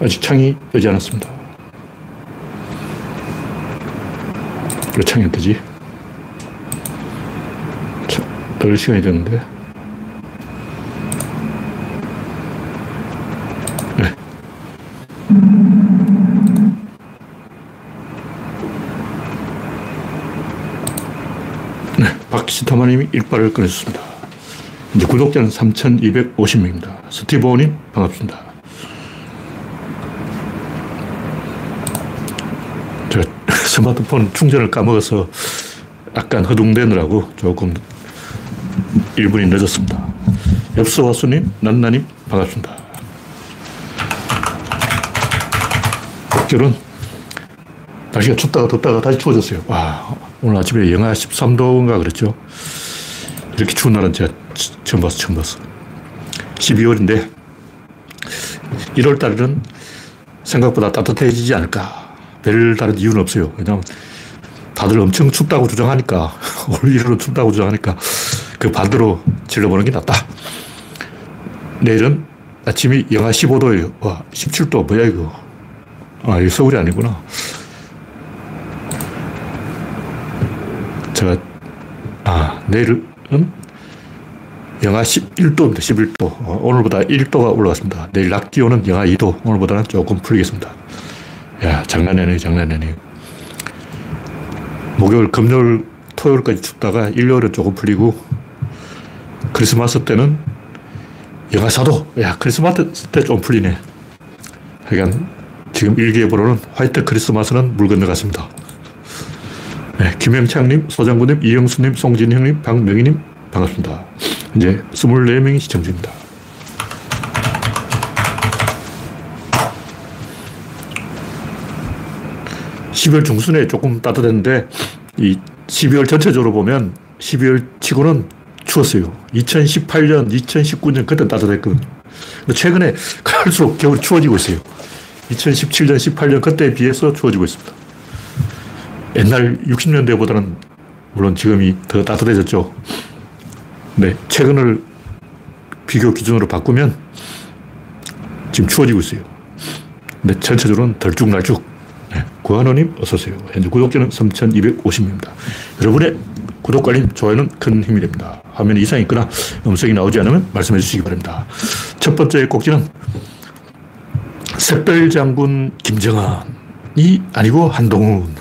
아직 창이 뜨지 않았습니다. 왜 창이 안 뜨지? 뜰 시간이 됐는데. 네. 네. 박시타마님이 일발을 끊으셨습니다. 이제 구독자는 3,250명입니다. 스티브오님, 반갑습니다. 제가 스마트폰 충전을 까먹어서 약간 허둥대느라고 조금 1분이 늦었습니다. 엽서와수님, 난나님, 반갑습니다. 결혼 날씨가 춥다가 덥다가 다시 추워졌어요. 와, 오늘 아침에 영하 13도인가 그랬죠. 이렇게 추운 날은 제가 처음 봤어, 처음 봤어. 12월인데 1월 달에는 생각보다 따뜻해지지 않을까. 별다른 이유는 없어요. 왜냐면 다들 엄청 춥다고 주장하니까, 올 1월은 춥다고 주장하니까 그 반대로 질러보는 게 낫다. 내일은 아침이 영하 15도예요. 와, 17도. 뭐야, 이거. 아, 이거 서울이 아니구나. 제가, 아, 내일은 영하 11도입니다. 11도. 어, 오늘보다 1도가 올라갔습니다. 내일 낮 기온은 영하 2도. 오늘보다는 조금 풀리겠습니다. 야, 장난이 아니에요. 목요일, 금요일, 토요일까지 춥다가 일요일은 조금 풀리고 크리스마스 때는 영하 4도. 야, 크리스마스 때 좀 풀리네. 하여간 지금 일기예보로는 화이트 크리스마스는 물 건너갔습니다. 네, 김영창님, 소장군님, 이영수님, 송진형님, 박명희님, 반갑습니다. 이제 24명이 시청 중입니다. (12월) 중순에 조금 따뜻했는데 이 12월 전체적으로 보면 12월 치고는 추웠어요. 2018년, 2019년 그때 따뜻했거든요. 최근에 갈수록 겨울이 추워지고 있어요. 2017년, 18년 그때에 비해서 추워지고 있습니다. 옛날 60년대보다는 물론 지금이 더 따뜻해졌죠. 네, 최근을 비교 기준으로 바꾸면 지금 추워지고 있어요. 네, 전체적으로는 덜쭉날쭉. 네, 구한호님 어서오세요. 현재 구독자는 3,250입니다. 여러분의 구독, 알림, 좋아요는 큰 힘이 됩니다. 화면에 이상이 있거나 음성이 나오지 않으면 말씀해 주시기 바랍니다. 첫 번째 꼭지는 샛별장군 김정은이 아니고 한동훈.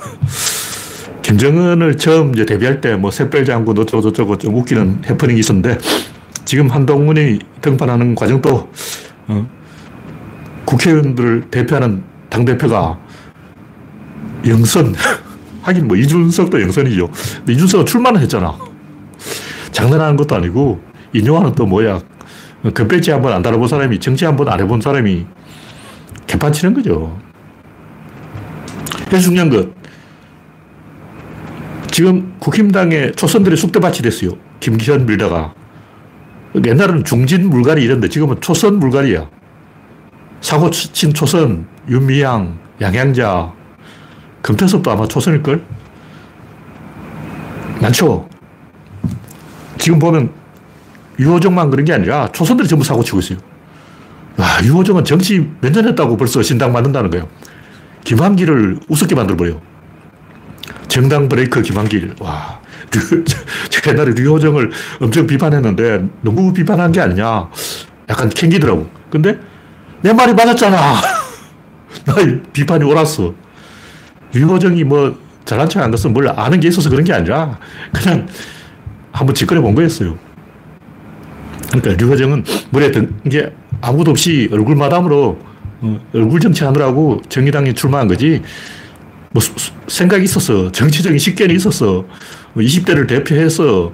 김정은을 처음 이제 데뷔할 때 뭐 샛별장군 어쩌고저쩌고 좀 웃기는 해프닝이 있었는데 지금 한동훈이 등판하는 과정도 어, 국회의원들을 대표하는 당대표가 영선. 하긴 뭐 이준석도 영선이죠. 근데 이준석은 출마는 했잖아. 장난하는 것도 아니고 인용하는 또 뭐야. 금배지 한번 안 달아본 사람이 정치 한번 안 해본 사람이 개판 치는 거죠. 그래서 중요한 것. 지금 국힘당의 초선들이 쑥대밭이 됐어요. 김기현 밀다가. 옛날에는 중진 물갈이 이랬는데 지금은 초선 물갈이야. 사고 친 초선, 윤미향, 양양자, 금태섭도 아마 초선일걸? 많죠? 지금 보면 유호정만 그런 게 아니라 초선들이 전부 사고 치고 있어요. 와, 유호정은 정치 몇 년 했다고 벌써 신당 만든다는 거예요. 김한길을 우습게 만들어버려요. 정당 브레이커 김한길. 와, 제가 옛날에 류호정을 엄청 비판했는데 너무 비판한 게 아니냐. 약간 캥기더라고. 근데 내 말이 맞았잖아. 나 비판이 옳았어. 류호정이 뭐 잘난 척한 것은 뭘 아는 게 있어서 그런 게 아니라 그냥 한번 짓거려 본 거였어요. 그러니까 류호정은 물에 든게 아무도 없이 얼굴 마담으로 어, 얼굴 정치하느라고 정의당에 출마한 거지 뭐 생각이 있었어. 정치적인 식견이 있었어. 20대를 뭐 대표해서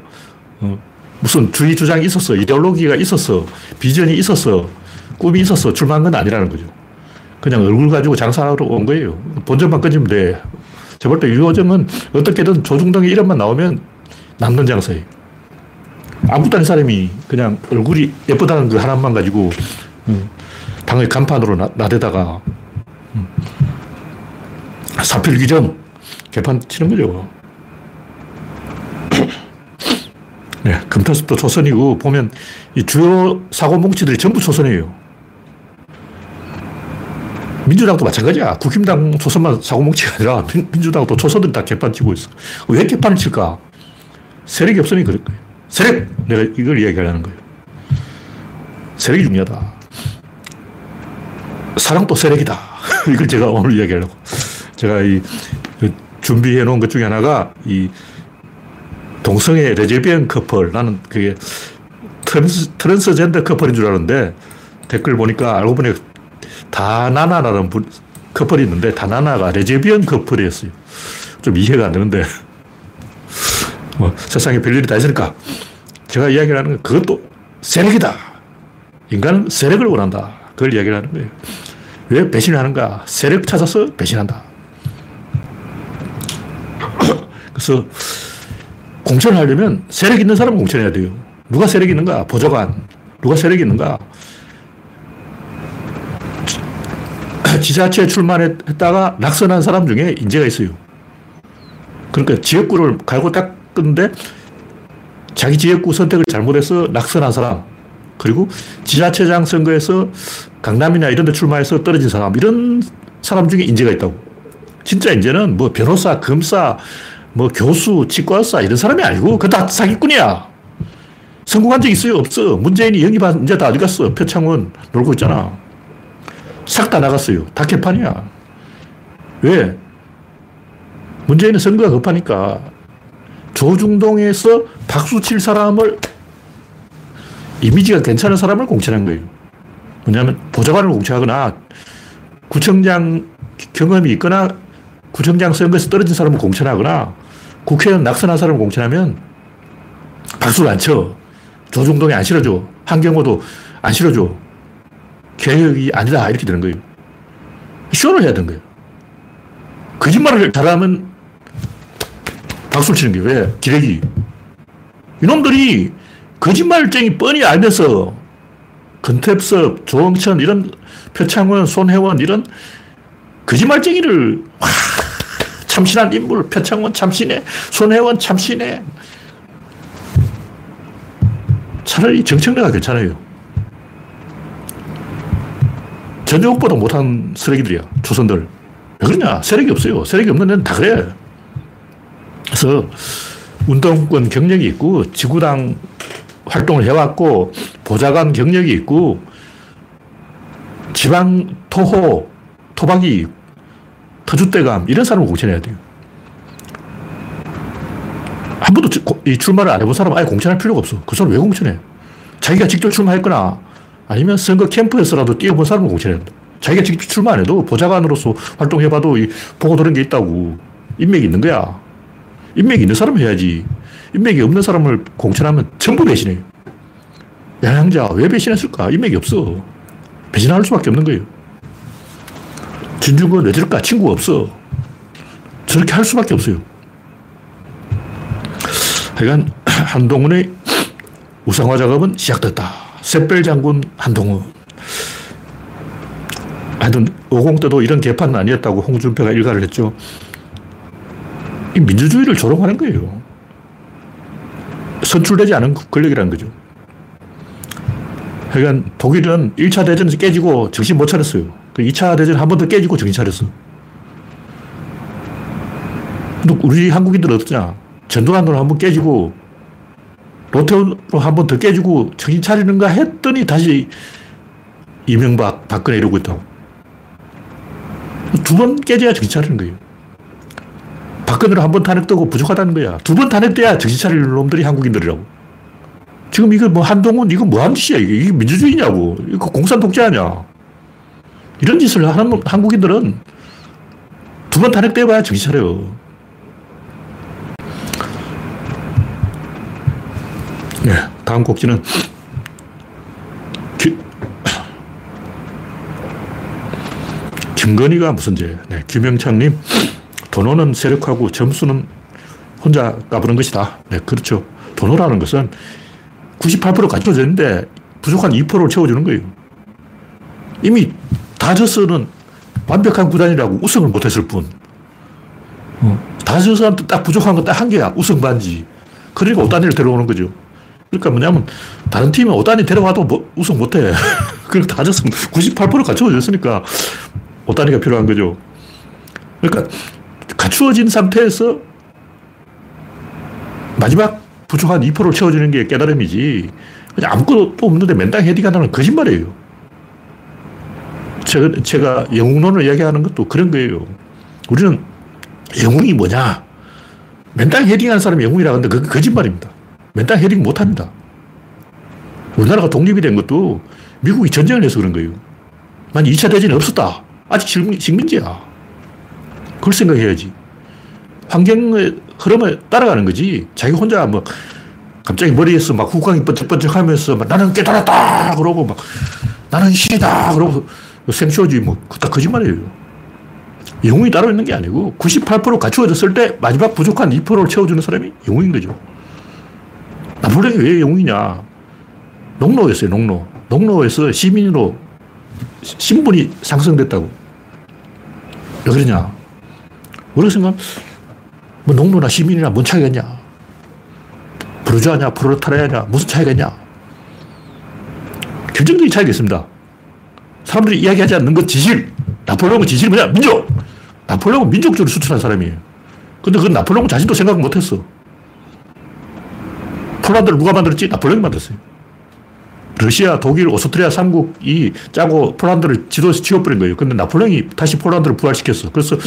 어, 무슨 주의 주장이 있었어. 이데올로기가 있었어. 비전이 있었어. 꿈이 있었어. 출마한 건 아니라는 거죠. 그냥 얼굴 가지고 장사하러 온 거예요. 본전만 끊으면 돼. 저볼 때 유호정은 어떻게든 조중동의 이름만 나오면 남는 장사예요. 아무것도 아닌 사람이 그냥 얼굴이 예쁘다는 그 하나만 가지고 음, 당의 간판으로 나, 나대다가 음, 사필 기정 개판 치는 거죠. 네, 금태섭도 초선이고 보면 이 주요 사고 뭉치들이 전부 초선이에요. 민주당도 마찬가지야. 국힘당 초선만 사고뭉치가 아니라 민주당도 초선들이 다 개판 치고 있어. 왜 개판을 칠까? 세력이 없으니 그럴 거예요. 세력! 내가 이걸 이야기하려는 거예요. 세력이 중요하다. 사랑도 세력이다. 이걸 제가 오늘 이야기하려고. 제가 이 준비해 놓은 것 중에 하나가 이 동성애 레즈비언 커플. 나는 그게 트랜스, 트랜스젠더 커플인 줄 알았는데 댓글 보니까 알고 보니 다나나라는 분, 커플이 있는데 다나나가 레즈비언 커플이었어요. 좀 이해가 안 되는데 뭐 세상에 별일이 다 있으니까 제가 이야기를 하는 건 그것도 세력이다. 인간은 세력을 원한다. 그걸 이야기를 하는 거예요. 왜 배신을 하는가? 세력 찾아서 배신한다. 그래서 공천을 하려면 세력 있는 사람은 공천해야 돼요. 누가 세력 있는가? 보좌관. 누가 세력 있는가? 지자체에 출마했다가 낙선한 사람 중에 인재가 있어요. 그러니까 지역구를 갈고 닦는데 자기 지역구 선택을 잘못해서 낙선한 사람, 그리고 지자체장 선거에서 강남이나 이런 데 출마해서 떨어진 사람, 이런 사람 중에 인재가 있다고. 진짜 인재는 뭐 변호사, 검사, 뭐 교수, 치과의사 이런 사람이 아니고 그 다 사기꾼이야. 성공한 적 있어요? 없어. 문재인이 영입한 인재 다 어디 갔어? 표창원 놀고 있잖아. 싹 다 나갔어요. 다 개판이야. 왜? 문재인은 선거가 급하니까 조중동에서 박수 칠 사람을 이미지가 괜찮은 사람을 공천한 거예요. 뭐냐면 보좌관을 공천하거나 구청장 경험이 있거나 구청장 선거에서 떨어진 사람을 공천하거나 국회의원 낙선한 사람을 공천하면 박수를 안 쳐. 조중동이 안 실어줘. 한경호도 안 실어줘. 개혁이 아니다. 이렇게 되는 거예요. 쇼를 해야 되는 거예요. 거짓말을 잘하면 박수를 치는 게 왜? 기레기. 이놈들이 거짓말쟁이 뻔히 알면서 건태섭, 조홍천, 이런 표창원, 손혜원, 이런 거짓말쟁이를 와, 참신한 인물, 표창원 참신해, 손혜원 참신해. 차라리 정청래가 괜찮아요. 전용보다 못한 쓰레기들이야, 조선들. 왜 그러냐? 세력이 없어요. 세력이 없는 데는 다 그래. 그래서 운동권 경력이 있고, 지구당 활동을 해왔고, 보좌관 경력이 있고, 지방 토호, 토박이, 터줏대감, 이런 사람을 공천해야 돼요. 한 번도 이 출마를 안 해본 사람은 아예 공천할 필요가 없어. 그 사람 왜 공천해? 자기가 직접 출마했거나 아니면 선거 캠프에서라도 뛰어본 사람을 공천해야 된다. 자기가 직접 출마 안 해도 보좌관으로서 활동해봐도 이 보고 들은 게 있다고. 인맥이 있는 거야. 인맥이 있는 사람 해야지. 인맥이 없는 사람을 공천하면 전부 배신해요. 양양자 왜 배신했을까? 인맥이 없어. 배신할 수밖에 없는 거예요. 진중권 왜 저럴까? 친구가 없어. 저렇게 할 수밖에 없어요. 하여간 한동훈의 우상화 작업은 시작됐다. 샛별 장군 한동훈. 하여튼 50 때도 이런 개판은 아니었다고 홍준표가 일가를 했죠. 이 민주주의를 조롱하는 거예요. 선출되지 않은 권력이라는 거죠. 하여간 독일은 1차 대전에서 깨지고 정신 못 차렸어요. 2차 그 대전 한 번 더 깨지고 정신 차렸어. 우리 한국인들은 어떠냐? 전두환으로 한 번 깨지고 로테오로 한 번 더 깨지고 정신 차리는가 했더니 다시 이명박, 박근혜 이러고 있다고. 두 번 깨져야 정신 차리는 거예요. 박근혜로 한 번 탄핵되고 부족하다는 거야. 두 번 탄핵돼야 정신 차릴 놈들이 한국인들이라고. 지금 이거 뭐 한동훈 이거 뭐 하는 짓이야 이게, 이게 민주주의냐고. 이거 공산 독재 아니야. 이런 짓을 하는 한국인들은 두 번 탄핵돼봐야 정신 차려. 네, 다음 곡지는 기, 김건희가 무슨 죄? 네, 김영창님, 번호는 세력하고 점수는 혼자 까부는 것이다. 네, 그렇죠. 번호라는 것은 98% 갖춰져 있는데 부족한 2%를 채워주는 거예요. 이미 다저스는 완벽한 구단이라고 우승을 못했을 뿐. 어, 다저스한테 딱 부족한 건 딱 한 개야. 우승 반지. 그러니까 5단위를 데려오는 거죠. 그러니까 뭐냐면 다른 팀은 5단위 데려와도 뭐 우승 못해. 그러니까 다저스는 98% 갖춰져 있으니까 오다니가 필요한 거죠. 그러니까 갖추어진 상태에서 마지막 부족한 2%를 채워주는 게 깨달음이지. 그냥 아무것도 없는데 맨땅 헤딩한다는 거짓말이에요. 제가, 제가 영웅론을 이야기하는 것도 그런 거예요. 우리는 영웅이 뭐냐? 맨땅 헤딩하는 사람이 영웅이라고 하는데 그건 거짓말입니다. 맨땅 헤딩 못 합니다. 우리나라가 독립이 된 것도 미국이 전쟁을 해서 그런 거예요. 만 2차 대전이 없었다. 아직 식민, 지야 그걸 생각해야지. 환경의 흐름을 따라가는 거지. 자기 혼자 뭐 갑자기 머리에서 막 후광이 번쩍번쩍 하면서 막 나는 깨달았다! 그러고 막 나는 신이다! 그러고 생쇼지 뭐, 다 거짓말이에요. 영웅이 따로 있는 게 아니고 98% 갖추어졌을 때 마지막 부족한 2%를 채워주는 사람이 영웅인 거죠. 나폴레옹이 왜 영웅이냐? 농로였어요, 농로. 농로에서 시민으로 신분이 상승됐다고. 왜 그러냐? 우리가 생각, 뭐 농로나 시민이나 뭔 차이가 있냐? 부르주아냐, 프로레타리아냐, 무슨 차이가 있냐? 결정적인 차이가 있습니다. 사람들이 이야기하지 않는 것 지실. 나폴레옹의 지실이 뭐냐? 민족! 나폴레옹은 민족주의를 수출한 사람이에요. 근데 그 나폴레옹 자신도 생각 못 했어. 폴란드를 누가 만들었지? 나폴레옹이 만들었어요. 러시아, 독일, 오스트리아 삼국이 짜고 폴란드를 지도에서 지워버린 거예요. 근데 나폴레옹이 다시 폴란드를 부활시켰어. 그래서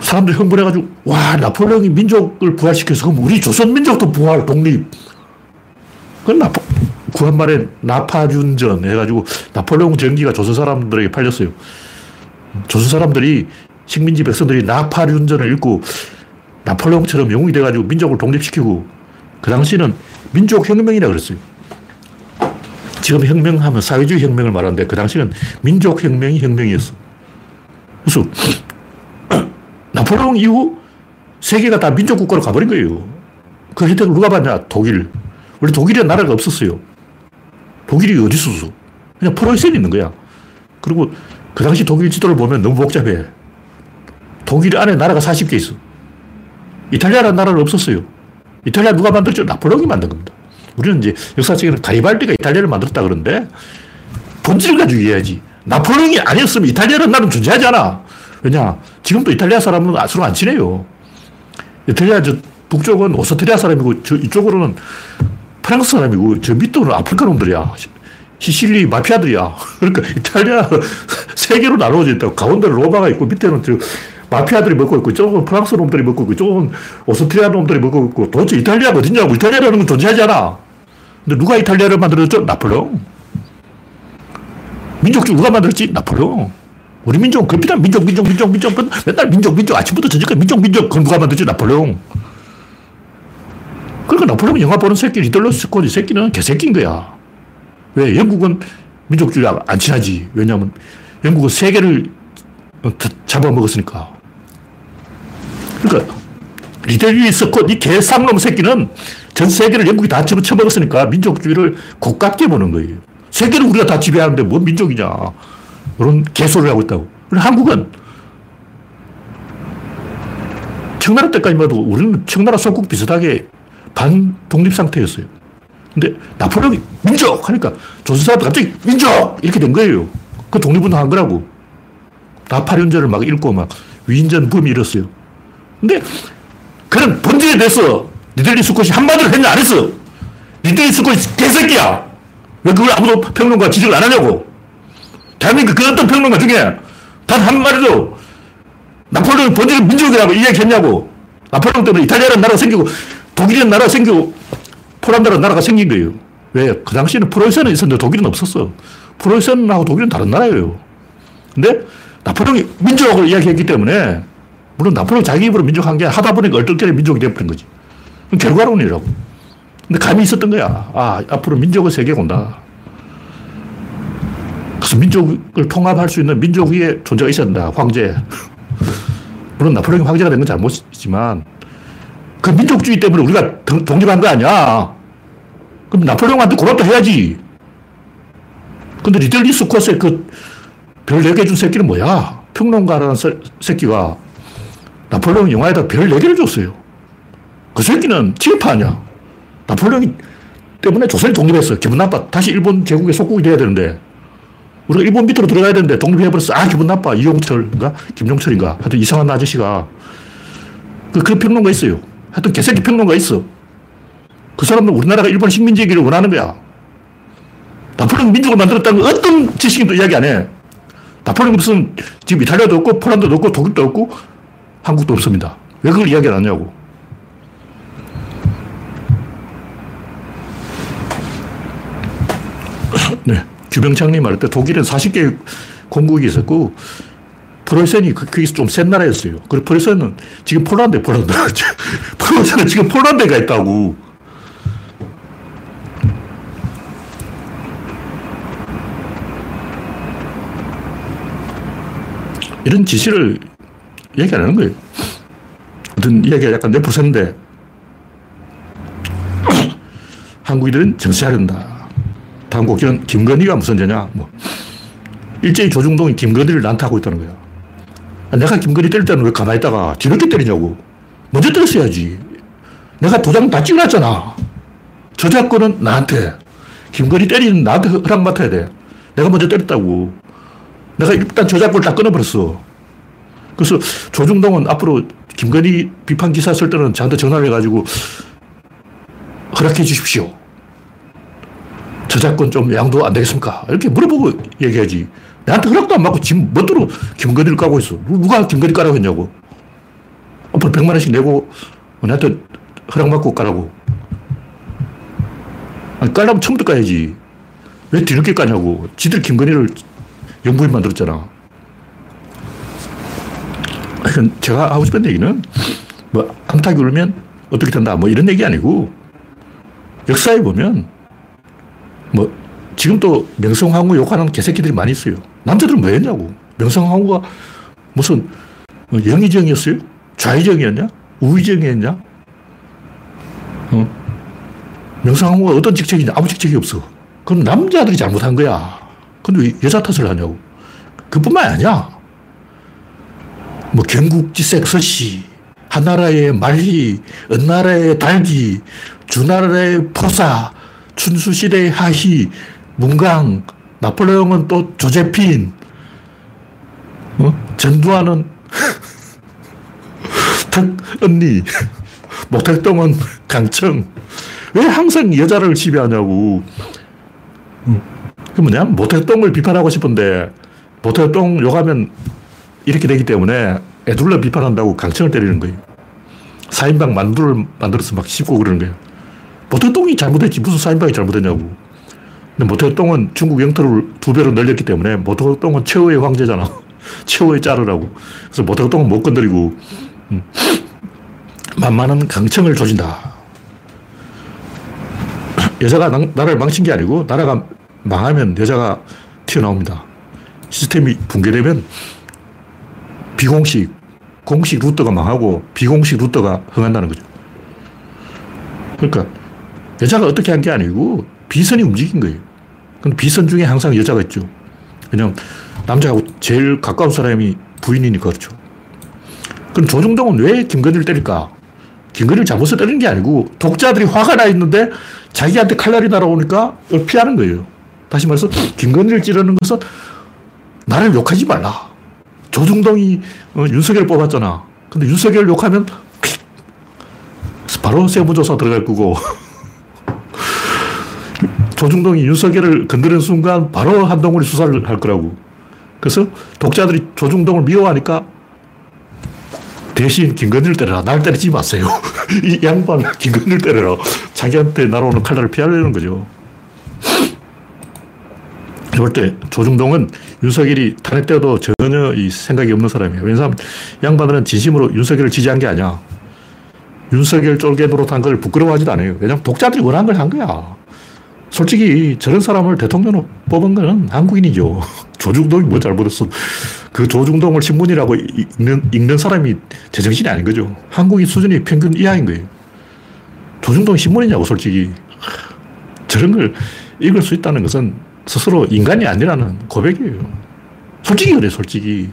사람들이 흥분해가지고, 와, 나폴레옹이 민족을 부활시켜서 그럼 우리 조선 민족도 부활, 독립. 그건 나포, 구한말에 나파준전 해가지고 나폴레옹 전기가 조선 사람들에게 팔렸어요. 조선 사람들이 식민지 백성들이 나파륜전을 읽고 나폴레옹처럼 영웅이 돼가지고 민족을 독립시키고 그 당시는 민족혁명이라 그랬어요. 지금 혁명하면 사회주의 혁명을 말하는데 그 당시는 민족혁명이 혁명이었어. 그래서 나폴레옹 이후 세계가 다 민족국가로 가버린 거예요. 그 혜택을 누가 받냐? 독일. 원래 독일이라는 나라가 없었어요. 독일이 어디서 써? 그냥 프로이센이 있는 거야. 그리고 그 당시 독일 지도를 보면 너무 복잡해. 독일 안에 나라가 40개 있어. 이탈리아라는 나라는 없었어요. 이탈리아 누가 만들었죠? 나폴레옹이 만든 겁니다. 우리는 이제 역사적으로 가리발디가 이탈리아를 만들었다 그러는데 본질을 가지고 이해해야지. 나폴레옹이 아니었으면 이탈리아라는 나라는 존재하지 않아. 왜냐? 지금도 이탈리아 사람은 서로 안 친해요. 이탈리아 저 북쪽은 오스트리아 사람이고 저 이쪽으로는 프랑스 사람이고 저 밑에는 아프리카 놈들이야. 시실리 마피아들이야. 그러니까 이탈리아 세 개로 나누어져 있다고. 가운데 로마가 있고 밑에는 저 마피아들이 먹고 있고 조금 프랑스 놈들이 먹고 있고 조금 오스트리아 놈들이 먹고 있고 도대체 이탈리아가 어딨냐고. 이탈리아라는 건 존재하지 않아. 근데 누가 이탈리아를 만들었죠? 나폴레옹. 민족주의 누가 만들었지? 나폴레옹. 우리 민족은 급이다. 민족, 민족, 민족, 민족. 맨날 민족, 민족. 아침부터 저녁까지 민족, 민족. 그건 누가 만들었지? 나폴레옹. 그러니까 나폴레옹 영화 보는 새끼, 리들리 스콧이 새끼는 개새끼인 거야. 왜? 영국은 민족주의가 안 친하지. 왜냐하면 영국은 세계를 잡아먹었으니까. 그러니까 리들리 스콧 이 개쌍놈 새끼는 전 세계를 영국이 다 쳐먹었으니까 민족주의를 고깝게 보는 거예요. 세계를 우리가 다 지배하는데 뭔 민족이냐. 이런 개소리를 하고 있다고. 한국은 청나라 때까지만 해도 우리는 청나라 소국 비슷하게 반 독립 상태였어요. 근데 나폴레옹이 민족! 하니까 조선 사람들 갑자기 민족! 이렇게 된 거예요. 그 독립운동 한 거라고. 나팔연전을 막 읽고 막 위인전 붐이 일었어요. 근데 그런 본질에 대해서 리들리 스콧이 한마디라도 했냐 안 했어. 리들리 스콧이 개새끼야. 왜 그걸 아무도 평론가 지적을 안 하냐고. 대한민국 그 어떤 평론가 중에 단 한마디도 나폴레옹 본질은 민족이라고 이야기했냐고. 나폴레옹 때문에 이탈리아라는 나라가 생기고 독일이라는 나라가 생기고 폴란드라는 나라가 생긴 거예요. 왜? 그 당시에는 프로이센은 있었는데 독일은 없었어. 프로이센하고 독일은 다른 나라예요. 근데 나폴레옹이 민족을 이야기했기 때문에 물론 나폴레옹 자기 입으로 민족한 게 하다 보니까 얼떨결에 민족이 되어버린 거지. 결과론이라고. 근데 감이 있었던 거야. 아, 앞으로 민족의 세계가 온다. 그래서 민족을 통합할 수 있는 민족 위에 존재가 있어야 된다. 황제. 물론 나폴레옹이 황제가 된 건 잘못이지만 그 민족주의 때문에 우리가 독립한 거 아니야. 그럼 나폴레옹한테 고맙다 해야지. 근데 리들리 스코스의 그별 4개 준 새끼는 뭐야? 평론가라는 새끼가 나폴레옹 영화에다 별 4개를 줬어요. 그 새끼는 아니야. 나폴레옹 때문에 조선이 독립했어. 기분 나빠. 다시 일본 제국의 속국이 돼야 되는데. 우리가 일본 밑으로 들어가야 되는데 독립해버렸어. 아, 기분 나빠. 이용철인가? 김종철인가? 하여튼 이상한 아저씨가. 그, 그런 평론가 있어요. 하여튼 개새끼 평론가 있어. 그 사람은 우리나라가 일본 식민지이기를 원하는 거야. 나폴레옹 민족을 만들었다는 어떤 지식인도 이야기 안 해. 나폴레옹 무슨 지금 이탈리아도 없고 폴란드도 없고 독일도 없고 한국도 없습니다. 왜 그걸 이야기 안 하냐고. 네. 규병창님 말할 때 독일은 40개 공국이 있었고 프로이센이 그, 거기서 좀센 나라였어요. 그리고 프로이센은 지금 폴란드, 폴란드. 프로이센은 지금 폴란드가 있다고. 이런 지시를 얘기 안 하는 거예요. 어떤 이야기가 약간 내풀 샜는데 한국인들은 정치해야 된다. 다음 곡기는 김건희가 무슨 죄냐? 뭐. 일제히 조중동이 김건희를 난타하고 있다는 거야. 아, 내가 김건희 때릴 때는 왜 가만히 있다가 뒤늦게 때리냐고. 먼저 때렸어야지. 내가 도장 다 찍어놨잖아. 저작권은 나한테. 김건희 때리는 나한테 허락 맡아야 돼. 내가 먼저 때렸다고. 내가 일단 저작권을 다 끊어버렸어. 그래서 조중동은 앞으로 김건희 비판 기사 쓸 때는 저한테 전화를 해가지고 허락해 주십시오. 저작권 좀 양도 안 되겠습니까? 이렇게 물어보고 얘기하지. 나한테 허락도 안 받고 지금 멋대로 김건희를 까고 있어. 누가 김건희 까라고 했냐고. 앞으로 100만 원씩 내고 나한테 허락 받고 까라고. 아니, 까려면 처음부터 까야지. 왜 뒤늦게 까냐고. 지들 김건희를 영부인 만들었잖아. 제가 하고 싶은 얘기는 뭐 암탉이 울면 어떻게 된다 뭐 이런 얘기 아니고 역사에 보면 뭐, 지금도 명성황후 욕하는 개새끼들이 많이 있어요. 남자들은 뭐 했냐고. 명성황후가 무슨 어, 영의정이었어요? 좌의정이었냐? 우의정이었냐? 어? 명성황후가 어떤 직책이냐? 아무 직책이 없어. 그럼 남자들이 잘못한 거야. 근데 왜 여자 탓을 하냐고. 그뿐만 아니야. 뭐 경국지색 서씨, 한나라의 말리, 은나라의 달기, 주나라의 포사, 춘수시대의 하희, 문강, 나폴레옹은 또 조제핀, 어? 전두환은 턱 언니, 모택동은 강청. 왜 항상 여자를 지배하냐고. 그 뭐냐? 모택동을 비판하고 싶은데, 모택동 욕하면 이렇게 되기 때문에 애둘러 비판한다고 강청을 때리는 거예요. 4인방 만두를 만들어서 막 씹고 그러는 거예요. 모태똥이 잘못했지 무슨 사인방이 잘못했냐고. 근데 모태똥은 중국 영토를 두 배로 늘렸기 때문에 모태똥은 최후의 황제잖아. 최후의 짜르라고. 그래서 모태똥은 못 건드리고 음. 만만한 강청을 조진다. 여자가 나 라를 망친 게 아니고 나라가 망하면 여자가 튀어나옵니다. 시스템이 붕괴되면 비공식, 공식 루터가 망하고 비공식 루터가 흥한다는 거죠. 그러니까 여자가 어떻게 한 게 아니고 비선이 움직인 거예요. 근데 비선 중에 항상 여자가 있죠. 그냥 남자하고 제일 가까운 사람이 부인이니까 그렇죠. 그럼 조중동은 왜 김건희를 때릴까? 김건희를 잘못해서 때리는 게 아니고 독자들이 화가 나 있는데 자기한테 칼날이 날아오니까 피하는 거예요. 다시 말해서 김건희를 찌르는 것은 나를 욕하지 말라. 조중동이 어, 윤석열 뽑았잖아. 근데 윤석열 욕하면 바로 세무조사 들어갈 거고 조중동이 윤석열을 건드리는 순간 바로 한동훈이 수사를 할 거라고. 그래서 독자들이 조중동을 미워하니까 대신 김건희를 때려라. 날 때리지 마세요. 이 양반 김건희를 때려라. 자기한테 날아오는 칼날을 피하려는 거죠. 볼때 조중동은 윤석열이 탄핵되어도 전혀 이 생각이 없는 사람이에요. 왜냐하면 양반들은 진심으로 윤석열을 지지한 게 아니야. 윤석열 쫄개 노릇한 걸 부끄러워하지도 않아요. 왜냐하면 독자들이 원한 걸 한 거야. 솔직히 저런 사람을 대통령으로 뽑은 거는 한국인이죠. 조중동이 뭐 잘못했어. 그 조중동을 신문이라고 읽는, 읽는 사람이 제정신이 아닌 거죠. 한국인 수준이 평균 이하인 거예요. 조중동 신문이냐고, 솔직히. 저런 걸 읽을 수 있다는 것은 스스로 인간이 아니라는 고백이에요. 솔직히 그래, 솔직히.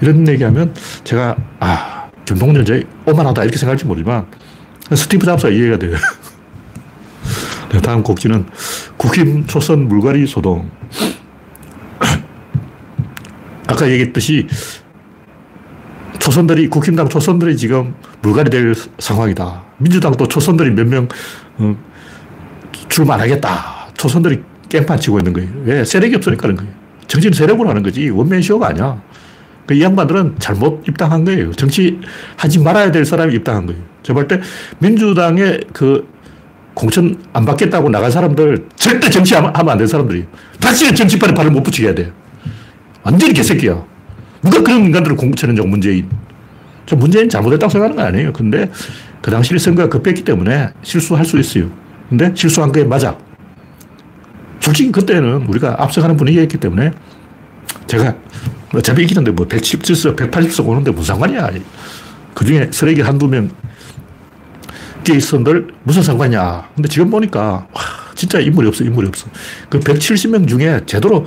이런 얘기하면 제가, 아, 김동연 제 오만하다 이렇게 생각할지 모르지만 스티브 잡스가 이해가 돼요. 네, 다음 곡지는 국힘 초선 물갈이 소동. 아까 얘기했듯이 초선들이, 국힘당 초선들이 지금 물갈이 될 상황이다. 민주당도 초선들이 몇 명, 어, 출마 안 하겠다. 초선들이 깽판 치고 있는 거예요. 왜? 세력이 없으니까 그런 거예요. 정치는 세력으로 하는 거지. 원맨쇼가 아니야. 그이 양반들은 잘못 입당한 거예요. 정치 하지 말아야 될 사람이 입당한 거예요. 제가 볼 때 민주당의 그 공천 안 받겠다고 나간 사람들 절대 정치하면 안 될 사람들이에요. 다시는 정치판에 발을 못 붙이게 해야 돼요. 완전히 개새끼야. 누가 그런 인간들을 공천했냐고, 문재인. 저 문재인 잘못했다고 생각하는 거 아니에요. 근데 그 당시 선거가 급했기 때문에 실수할 수 있어요. 근데 실수한 게 맞아. 솔직히 그때는 우리가 앞서가는 분위기였기 때문에 제가 어차피 이기는데 뭐 117석, 180석 오는데 무슨 상관이야. 그 중에 쓰레기 한두 명 있었는들 무슨 상관이야. 근데 지금 보니까 와, 진짜 인물이 없어, 인물이 없어. 그 170명 중에 제대로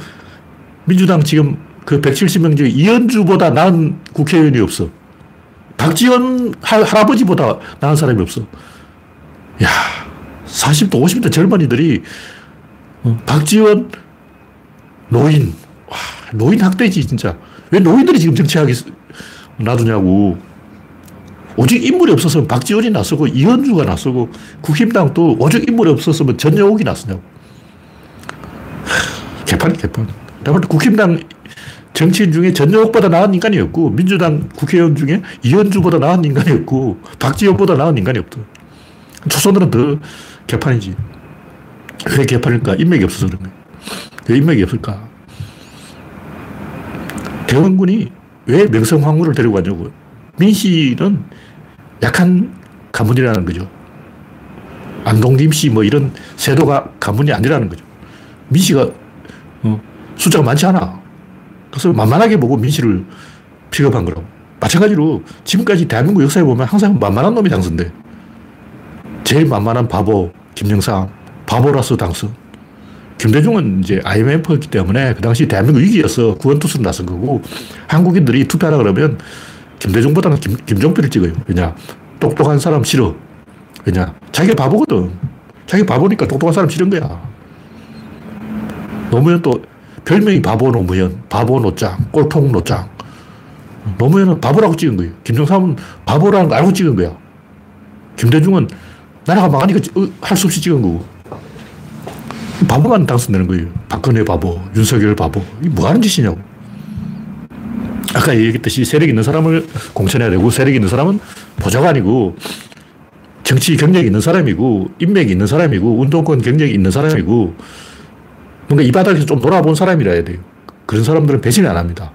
민주당 지금 그 170명 중에 이현주보다 나은 국회의원이 없어. 박지원 할아버지보다 나은 사람이 없어. 야, 40대, 50대 젊은이들이 어, 박지원 노인, 와, 노인 학대지, 진짜. 왜 노인들이 지금 정치하기 놔두냐고. 오직 인물이 없었으면 박지원이 나서고 이현주가 나서고 국힘당도 오직 인물이 없었으면 전여옥이 나서냐고. 개판, 개판. 내가 국힘당 정치인 중에 전여옥보다 나은 인간이 없고 민주당 국회의원 중에 이현주보다 나은 인간이 없고 박지원보다 나은 인간이 없다. 초선들은 더 개판이지. 왜 개판일까? 인맥이 없어서 그런 거예요. 왜 인맥이 없을까? 대원군이 왜 명성 황후를 데리고 가냐고. 민씨는 약한 가문이라는 거죠. 안동김 씨 뭐 이런 세도가 가문이 아니라는 거죠. 민씨가 어, 숫자가 많지 않아. 그래서 만만하게 보고 민씨를 픽업한 거라고. 마찬가지로 지금까지 대한민국 역사에 보면 항상 만만한 놈이 당선돼. 제일 만만한 바보 김영삼, 바보라서 당선. 김대중은 이제 IMF였기 때문에 그 당시 대한민국 위기였어. 구원투수를 나선 거고 한국인들이 투표하라 그러면 김대중보다는 김, 김종필을 찍어요. 왜냐? 똑똑한 사람 싫어. 왜냐? 자기가 바보거든. 자기 바보니까 똑똑한 사람 싫은 거야. 노무현 또 별명이 바보 노무현, 바보 노짱, 꼴통 노짱. 노무현은 바보라고 찍은 거예요. 김정삼은 바보라는 걸 알고 찍은 거야. 김대중은 나라가 망하니까 어, 할수 없이 찍은 거고. 바보만 당선되는 거예요. 박근혜 바보, 윤석열 바보. 이게 뭐 하는 짓이냐고. 아까 얘기했듯이 세력 있는 사람을 공천해야 되고 세력 있는 사람은 보좌관이고 정치 경력이 있는 사람이고 인맥이 있는 사람이고 운동권 경력이 있는 사람이고 뭔가 이 바닥에서 좀 돌아본 사람이라 해야 돼요. 그런 사람들은 배신 안 합니다.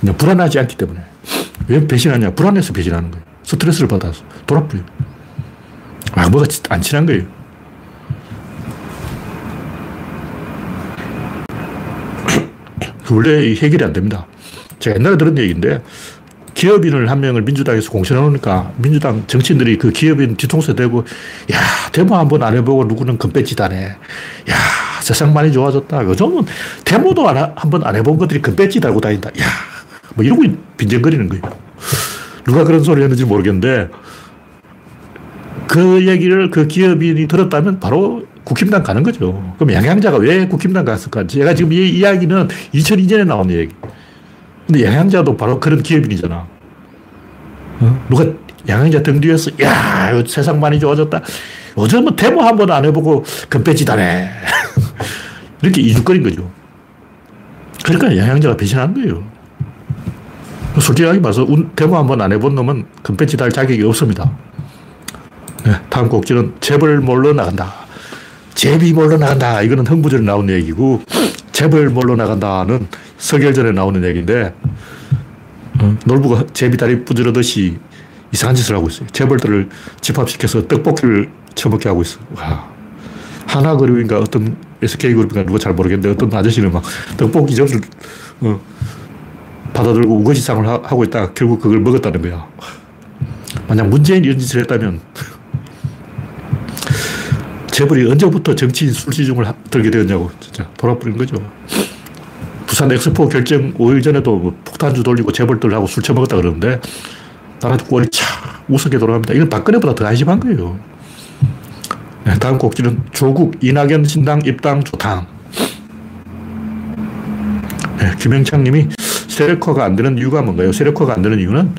그냥 불안하지 않기 때문에. 왜 배신하냐? 불안해서 배신하는 거예요. 스트레스를 받아서 돌아버려요. 아, 뭐가 안 친한 거예요. 원래 해결이 안 됩니다. 제가 옛날에 들은 얘기인데 기업인을 한 명을 민주당에서 공천해 놓으니까 민주당 정치인들이 그 기업인 뒤통수에 대고 야 데모 한번 안 해보고 누구는 금배지다네. 야 세상 많이 좋아졌다. 요즘은 데모도 한번 안 해본 것들이 금배지 달고 다닌다. 야 뭐 이러고 빈정거리는 거예요. 누가 그런 소리 했는지 모르겠는데 그 얘기를 그 기업인이 들었다면 바로 국힘당 가는 거죠. 그럼 양양자가 왜 국힘당 갔을까? 제가 지금 이 이야기는 2002년에 나온 얘기. 근데 양양자도 바로 그런 기업인이잖아. 어? 누가 양양자 등 뒤에서, 야, 세상 많이 좋아졌다. 요즘은 데모 한 번 안 해보고 금배지다네. 이렇게 이죽거린 거죠. 그러니까 양양자가 배신한 거예요. 솔직하게 말해서 데모 한 번 안 해본 놈은 금배지 달 자격이 없습니다. 네, 다음 곡지는 재벌 몰러 나간다. 제비 몰러 나간다. 이거는 흥부전에 나온 얘기고, 재벌 몰러 나간다는 서결전에 나오는 얘기인데, 어, 놀부가 제비 다리 부지르듯이 이상한 짓을 하고 있어요. 재벌들을 집합시켜서 떡볶이를 처먹게 하고 있어. 와. 하나 그룹인가 어떤 SK그룹인가 누가 잘 모르겠는데 어떤 아저씨는 막 떡볶이 점수를 어, 받아들고 우거지상을 하 고 있다가 결국 그걸 먹었다는 거야. 만약 문재인이 이런 짓을 했다면 재벌이 언제부터 정치인 술시중을 들게 되었냐고 진짜 돌아버린 거죠. 부산 엑스포 결정 5일 전에도 뭐 폭탄주 돌리고 재벌들하고 술 처먹었다 그러는데 나라 꼴이 차 우습게 돌아갑니다. 이건 박근혜보다 더 안심한 거예요. 네, 다음 곡지는 조국 이낙연 신당 입당 조탕. 네, 김영창 님이 세력화가 안 되는 이유가 뭔가요? 세력화가 안 되는 이유는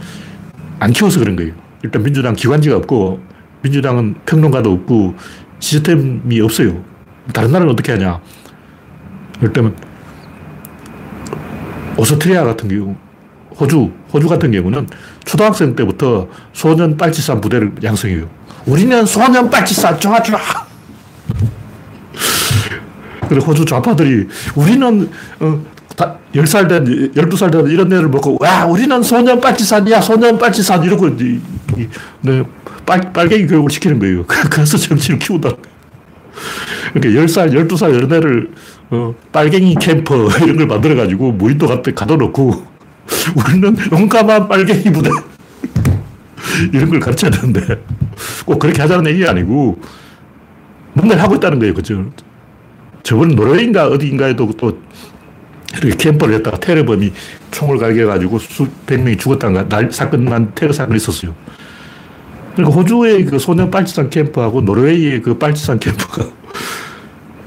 안 키워서 그런 거예요. 일단 민주당 기관지가 없고 민주당은 평론가도 없고 시스템이 없어요. 다른 나라는 어떻게 하냐? 일단 오스트리아 같은 경우, 호주, 호주 같은 경우는 초등학생 때부터 소년 빨치산 부대를 양성해요. 우리는 소년 빨치산 좋아 좋아. 그리고 호주 좌파들이 우리는 어, 10살 된, 12살 된 이런 애를 먹고, 와, 우리는 소년 빨치산이야, 소년 빨치산, 이러고, 이, 이, 네, 빨, 빨갱이 교육을 시키는 거예요. 그래서 정치를 키운다. 그러니까 10살, 12살 이런 애를, 어, 빨갱이 캠퍼, 이런 걸 만들어가지고, 무인도 같은 가둬놓고, 우리는 용감한 빨갱이 부대. 이런 걸 가르쳐야 되는데, 꼭 그렇게 하자는 얘기가 아니고, 뭔가를 하고 있다는 거예요. 그죠? 저번 노르웨이인가 어디인가에도 또 이렇게 캠퍼를 했다가 테러범이 총을 갈겨가지고 수백 명이 죽었다는 날, 사건 난 테러 사건이 있었어요. 그러니까 호주의 그 소년 빨치산 캠프하고 노르웨이의 그 빨치산 캠프가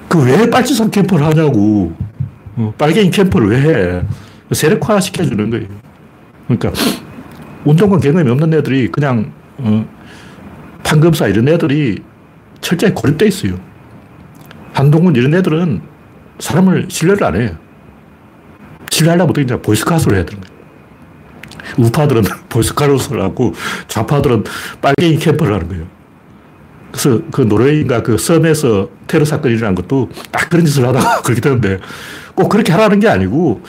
그 왜 빨치산 캠프를 하냐고. 어, 빨갱이 캠프를 왜 해. 세력화 시켜주는 거예요. 그러니까 운동과 경험이 없는 애들이 그냥 어, 판검사 이런 애들이 철저히 고립돼 있어요. 한동훈 이런 애들은 사람을 신뢰를 안 해요. 신뢰하려면 어떻게 냐 보이스카우트를 해야 되는 거예요. 우파들은 보이스카우트를 하고 좌파들은 빨갱이 캠프를 하는 거예요. 그래서 그 노르웨이인가 그 섬에서 테러 사건이 일어난 것도 딱 그런 짓을 하다가 그렇게 되는데 꼭 그렇게 하라는 게 아니고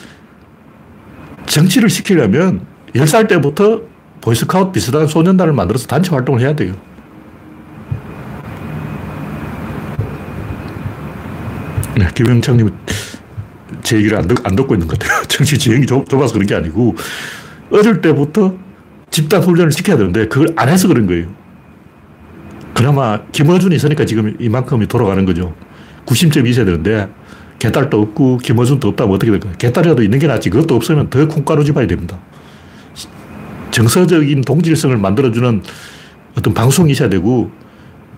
정치를 시키려면 10살 때부터 보이스카우트 비슷한 소년단을 만들어서 단체 활동을 해야 돼요. 네, 김영창님 제 얘기를 안, 듣, 안 듣고 있는 것 같아요. 정치 지형이 좁, 좁아서 그런 게 아니고 어릴 때부터 집단 훈련을 시켜야 되는데 그걸 안 해서 그런 거예요. 그나마 김어준이 있으니까 지금 이만큼이 돌아가는 거죠. 구심점이 있어야 되는데 개딸도 없고 김어준도 없다면 어떻게 될까요? 개딸이라도 있는 게 낫지. 그것도 없으면 더 콩가루 집어야 됩니다. 정서적인 동질성을 만들어주는 어떤 방송이 있어야 되고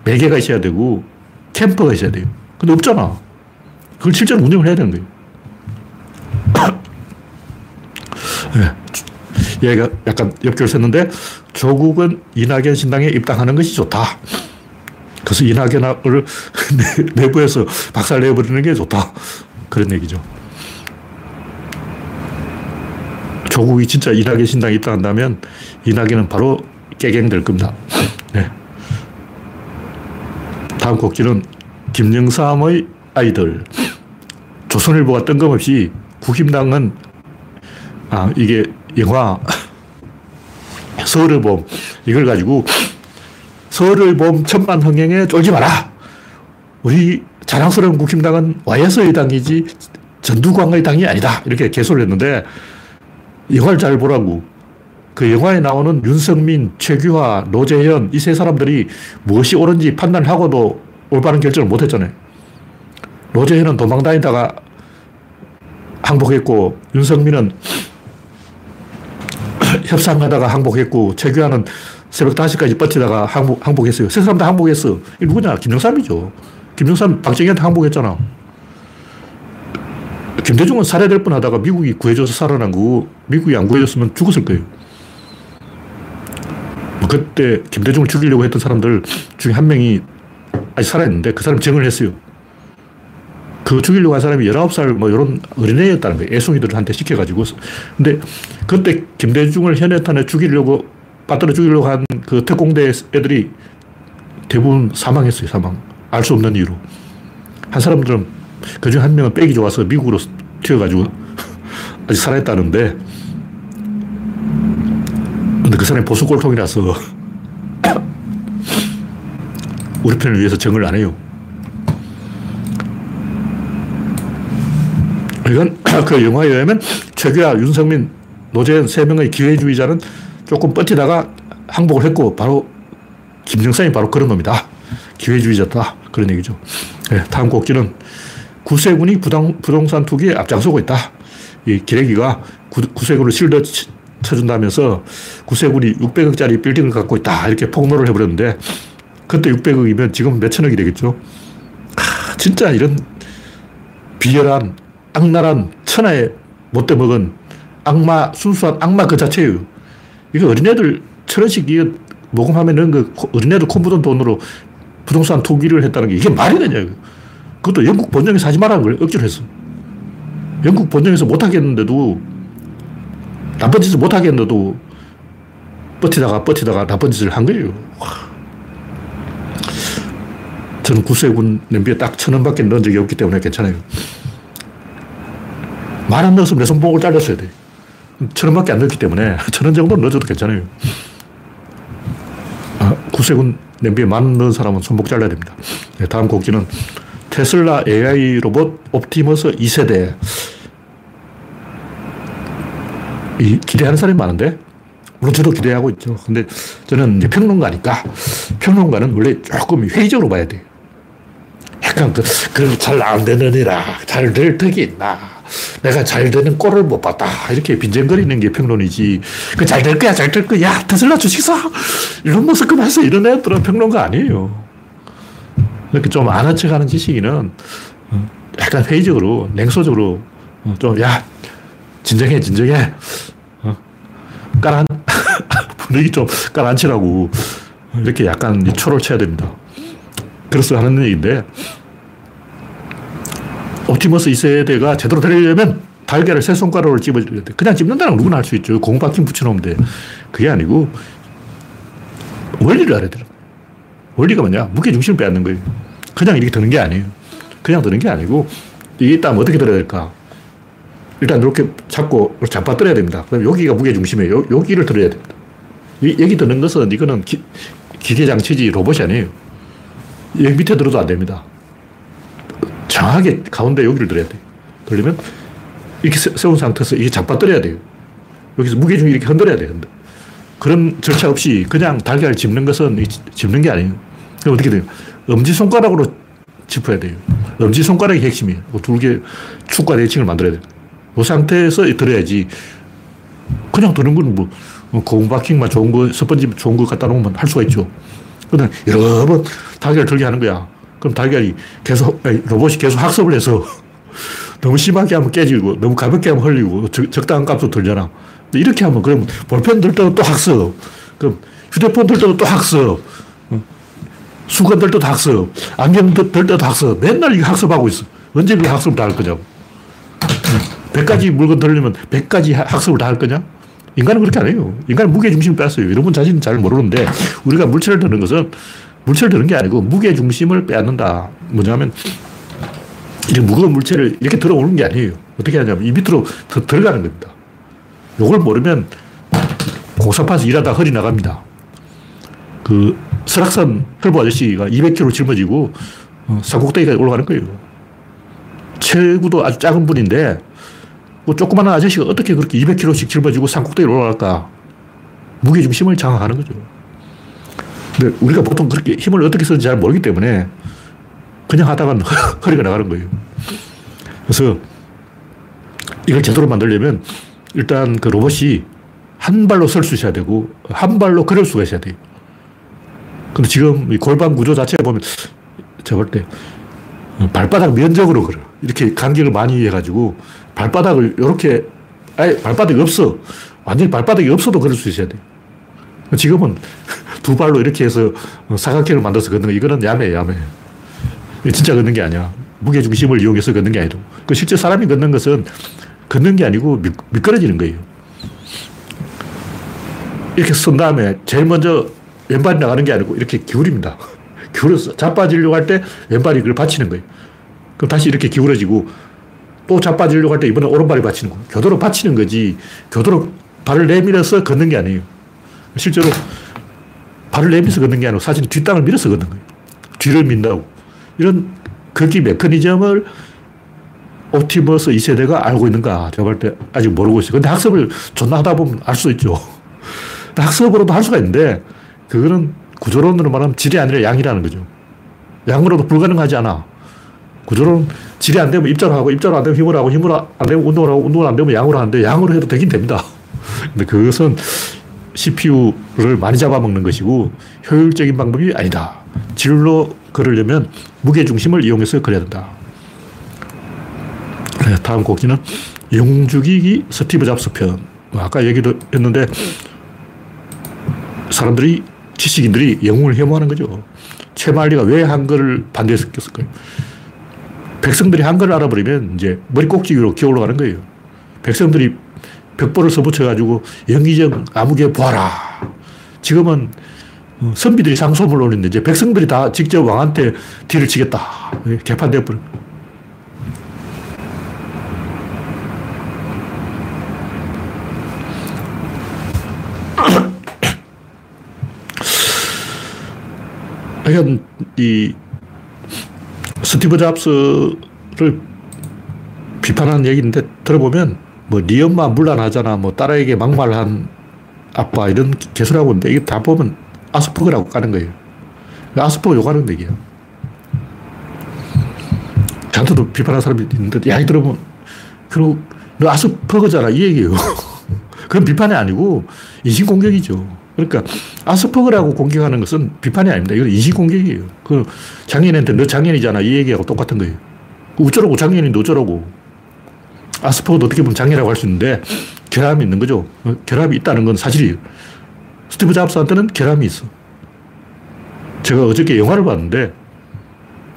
매개가 있어야 되고 캠퍼가 있어야 돼요. 근데 없잖아. 그걸 실제로 운영을 해야 되는 거예요. 네. 얘가 약간 엽기를 샜는데 조국은 이낙연 신당에 입당하는 것이 좋다. 그래서 이낙연을 내부에서 박살 내버리는 게 좋다. 그런 얘기죠. 조국이 진짜 이낙연 신당에 입당한다면 이낙연은 바로 깨갱될 겁니다. 네. 다음 곡지는 김영삼의 아이들. 조선일보가 뜬금없이 국힘당은 아, 이게 영화 서울의 봄 이걸 가지고 서울의 봄 천만 흥행에 쫄지 마라. 우리 자랑스러운 국힘당은 YS의 당이지 전두광의 당이 아니다. 이렇게 개소를 했는데 영화를 잘 보라고. 그 영화에 나오는 윤석민, 최규하, 노재현 이 세 사람들이 무엇이 옳은지 판단을 하고도 올바른 결정을 못 했잖아요. 노재현은 도망 다니다가 항복했고 윤석민은 협상하다가 항복했고 최규하는 새벽 5시까지 버티다가 항복, 항복했어요. 세 사람 다 항복했어. 이 누구냐? 김영삼이죠. 김영삼 박정희한테 항복했잖아. 김대중은 살해될 뻔 하다가 미국이 구해줘서 살아난 거고 미국이 안 구해줬으면 죽었을 거예요. 뭐 그때 김대중을 죽이려고 했던 사람들 중에 한 명이 아직 살아있는데 그 사람 증언을 했어요. 그 죽이려고 한 사람이 19살 뭐 이런 어린애였다는 거예요. 애송이들한테 시켜가지고. 근데 그때 김대중을 현해탄에 죽이려고, 빠뜨려 죽이려고 한 그 특공대 애들이 대부분 사망했어요, 사망. 알 수 없는 이유로. 한 사람들은 그중 한 명은 빼기 좋아서 미국으로 튀어가지고 아직 살아있다는데 근데 그 사람이 보수 꼴통이라서 우리 편을 위해서 정을 안 해요. 이건 그 영화에 의하면 최규하, 윤석민, 노재현 세 명의 기회주의자는 조금 뻗치다가 항복을 했고 바로 김정삼이 바로 그런 놈이다. 기회주의자다. 그런 얘기죠. 네, 다음 곡지는 구세군이 부당, 부동산 투기에 앞장서고 있다. 이 기레기가 구, 구세군을 실드 쳐준다면서 구세군이 600억짜리 빌딩을 갖고 있다. 이렇게 폭로를 해버렸는데 그때 600억이면 지금 몇천억이 되겠죠. 아, 진짜 이런 비열한 악랄한 천하에 못돼 먹은 악마, 순수한 악마 그 자체예요. 이거 어린애들 천 원씩 이거 모금하면은 그 어린애들 코 묻은 돈으로 부동산 투기를 했다는 게 이게 말이 되냐, 이거. 그것도 영국 본정에서 하지 말라는 걸 억지로 했어. 영국 본정에서 못하겠는데도, 나쁜 짓을 못하겠는데도, 버티다가 버티다가 나쁜 짓을 한 거예요. 저는 구세군 냄비에 딱 천 원밖에 넣은 적이 없기 때문에 괜찮아요. 만원 넣었으면 내 손목을 잘랐어야 돼. 천 원밖에 안 넣었기 때문에 천 원 정도 넣어줘도 괜찮아요. 아, 구세군 냄비에 만원 넣은 사람은 손목 잘라야 됩니다. 네, 다음 곡기는 테슬라 AI 로봇 옵티머스 2세대. 이, 기대하는 사람이 많은데, 물론 저도 기대하고 있죠. 근데 저는 이제 평론가니까, 평론가는 원래 조금 회의적으로 봐야 돼 약간 그, 그잘안 되느니라. 잘될 덕이 있나. 내가 잘 되는 꼴을 못 봤다. 이렇게 빈정거리는 게 평론이지. 그 잘 될 거야, 잘 될 거야. 야, 테슬라 주식 사! 이런 모습 그만해서 이런 애들은 평론가 아니에요. 이렇게 좀 아는 척 하는 지식인은 어, 약간 회의적으로, 냉소적으로, 어, 좀, 야, 진정해, 진정해. 어? 깔아, 분위기 좀 깔아앉히라고. 이렇게 약간 초를 쳐야 됩니다. 그래서 하는 얘기인데, 옵티머스 2세대가 제대로 되려면 달걀을 세 손가락으로 집어줘야 돼. 그냥 집는다는 건 누구나 할 수 있죠. 공박힘 붙여놓으면 돼. 그게 아니고, 원리를 알아야 되는 원리가 뭐냐? 무게중심을 빼앗는 거예요. 그냥 이렇게 드는 게 아니에요. 그냥 드는 게 아니고, 이게 있다면 어떻게 들어야 될까? 일단 이렇게 잡고 잡아들어야 됩니다. 그럼 여기가 무게중심이에요. 여기를 들어야 됩니다. 여기 드는 것은 이거는 기, 기계장치지 로봇이 아니에요. 여기 밑에 들어도 안 됩니다. 정확하게 가운데 여기를 들어야 돼요. 들리면 이렇게 세운 상태에서 이게 잡아들어야 돼요. 여기서 무게중이 이렇게 흔들어야 돼요. 흔들. 그런 절차 없이 그냥 달걀을 집는 것은 집는 게 아니에요. 그럼 어떻게 돼요? 엄지손가락으로 짚어야 돼요. 엄지손가락이 핵심이에요. 두개 축과 대칭을 만들어야 돼요. 그 상태에서 들어야지. 그냥 드는 건 뭐, 고음바킹만 좋은 거, 스펀지 좋은 거 갖다 놓으면 할 수가 있죠. 그러면 여러 번 달걀을 들게 하는 거야. 그럼 달걀이 계속, 로봇이 계속 학습을 해서 너무 심하게 하면 깨지고, 너무 가볍게 하면 흘리고, 적, 당한 값도 들잖아. 이렇게 하면, 그럼 볼펜 들 때도 또 학습. 그럼 휴대폰 들 때도 또 학습. 수건 들 때도 학습. 안경 들 때도 학습. 맨날 이거 학습하고 있어. 언제 그 학습을 다 할 거냐고. 100가지 물건 들려면 100가지 학습을 다 할 거냐? 인간은 그렇게 안 해요. 인간은 무게중심을 뺐어요. 여러분 자신은 잘 모르는데 우리가 물체를 드는 것은 물체를 드는 게 아니고 무게 중심을 빼앗는다. 뭐냐면 이 무거운 물체를 이렇게 들어오는 게 아니에요. 어떻게 하냐면 이 밑으로 더 들어가는 겁니다. 요걸 모르면 공사판에서 일하다 허리 나갑니다. 그 설악산 혈보 아저씨가 200kg 짊어지고 어, 산꼭대기까지 올라가는 거예요. 체구도 아주 작은 분인데 뭐 조그마한 아저씨가 어떻게 그렇게 200kg씩 짊어지고 산꼭대기를 올라갈까? 무게중심을 장악하는 거죠. 근데 우리가 보통 그렇게 힘을 어떻게 쓰는지 잘 모르기 때문에 그냥 하다가 허리가 나가는 거예요. 그래서 이걸 제대로 만들려면 일단 그 로봇이 한 발로 설 수 있어야 되고 한 발로 걸을 수가 있어야 돼요. 근데 지금 골반 구조 자체에 보면 제가 볼 때 발바닥 면적으로 걸어. 이렇게 간격을 많이 해가지고 발바닥을 이렇게 아예 발바닥이 없어. 완전히 발바닥이 없어도 걸을 수 있어야 돼. 지금은 두 발로 이렇게 해서 사각형을 만들어서 걷는 거 이거는 야매 야매. 진짜 걷는 게 아니야. 무게 중심을 이용해서 걷는 게 아니고. 그 실제 사람이 걷는 것은 걷는 게 아니고 미, 미끄러지는 거예요. 이렇게 쓴 다음에 제일 먼저 왼발이 나가는 게 아니고 이렇게 기울입니다. 기울어서 자빠지려고 할 때 왼발이 그걸 받치는 거예요. 그럼 다시 이렇게 기울어지고 또 자빠지려고 할 때 이번에 오른발이 받치는 거예요. 교도로 받치는 거지 교도로 발을 내밀어서 걷는 게 아니에요. 실제로 발을 내밀어서 걷는 게 아니고 사실 뒷땅을 밀어서 걷는 거예요. 뒤를 민다고. 이런 걷기 메커니즘을 옵티머스 2세대가 알고 있는가? 제가 볼 때 아직 모르고 있어요. 근데 학습을 존나 하다 보면 알 수 있죠. 학습으로도 할 수가 있는데, 그거는 구조론으로 말하면 질이 아니라 양이라는 거죠. 양으로도 불가능하지 않아. 구조론 질이 안 되면 입자로 하고, 입자로 안 되면 힘으로 하고, 힘으로 안 되면 운동을 하고, 운동을 안 되면 양으로 하는데, 양으로 해도 되긴 됩니다. 근데 그것은 CPU를 많이 잡아먹는 것이고, 효율적인 방법이 아니다. 질로 걸으려면 무게중심을 이용해서 그려야 된다. 네, 다음 곡지는 죽이기 스티브 잡스 편. 뭐 아까 얘기도 했는데 사람들이 지식인들이 영웅을 혐오하는 거죠. 최말리가 왜 한글을 반대했을까요? 백성들이 한글을 알아버리면 이제 머리 꼭지 위로 기어 올라가는 거예요. 백성들이 벽보를 써붙여가지고 영의정 아무개 보아라. 지금은 어, 선비들이 상소문을 올리는데 이제 백성들이 다 직접 왕한테 뒤를 치겠다. 개판되어버려. 하여간 이 스티브 잡스를 비판하는 얘기인데 들어보면 뭐 네 엄마 물란하잖아 뭐 딸에게 막말한 아빠 이런 개소리하고 있는데 이게 다 보면 아스퍼그라고 까는 거예요. 아스퍼그 욕하는 얘기야. 저한테도 비판하는 사람이 있는데 이야기 들어보면 그리고 너 아스퍼그잖아 이 얘기예요. 그건 비판이 아니고 인신공격이죠. 그러니까 아스퍼그라고 공격하는 것은 비판이 아닙니다. 이건 인신공격이에요. 그 장애인한테 너 장애인이잖아. 이 얘기하고 똑같은 거예요. 어쩌라고 장애인인데 어쩌라고. 아스퍼그도 어떻게 보면 장애라고 할 수 있는데 결함이 있는 거죠. 결함이 있다는 건 사실이에요. 스티브 잡스한테는 결함이 있어. 제가 어저께 영화를 봤는데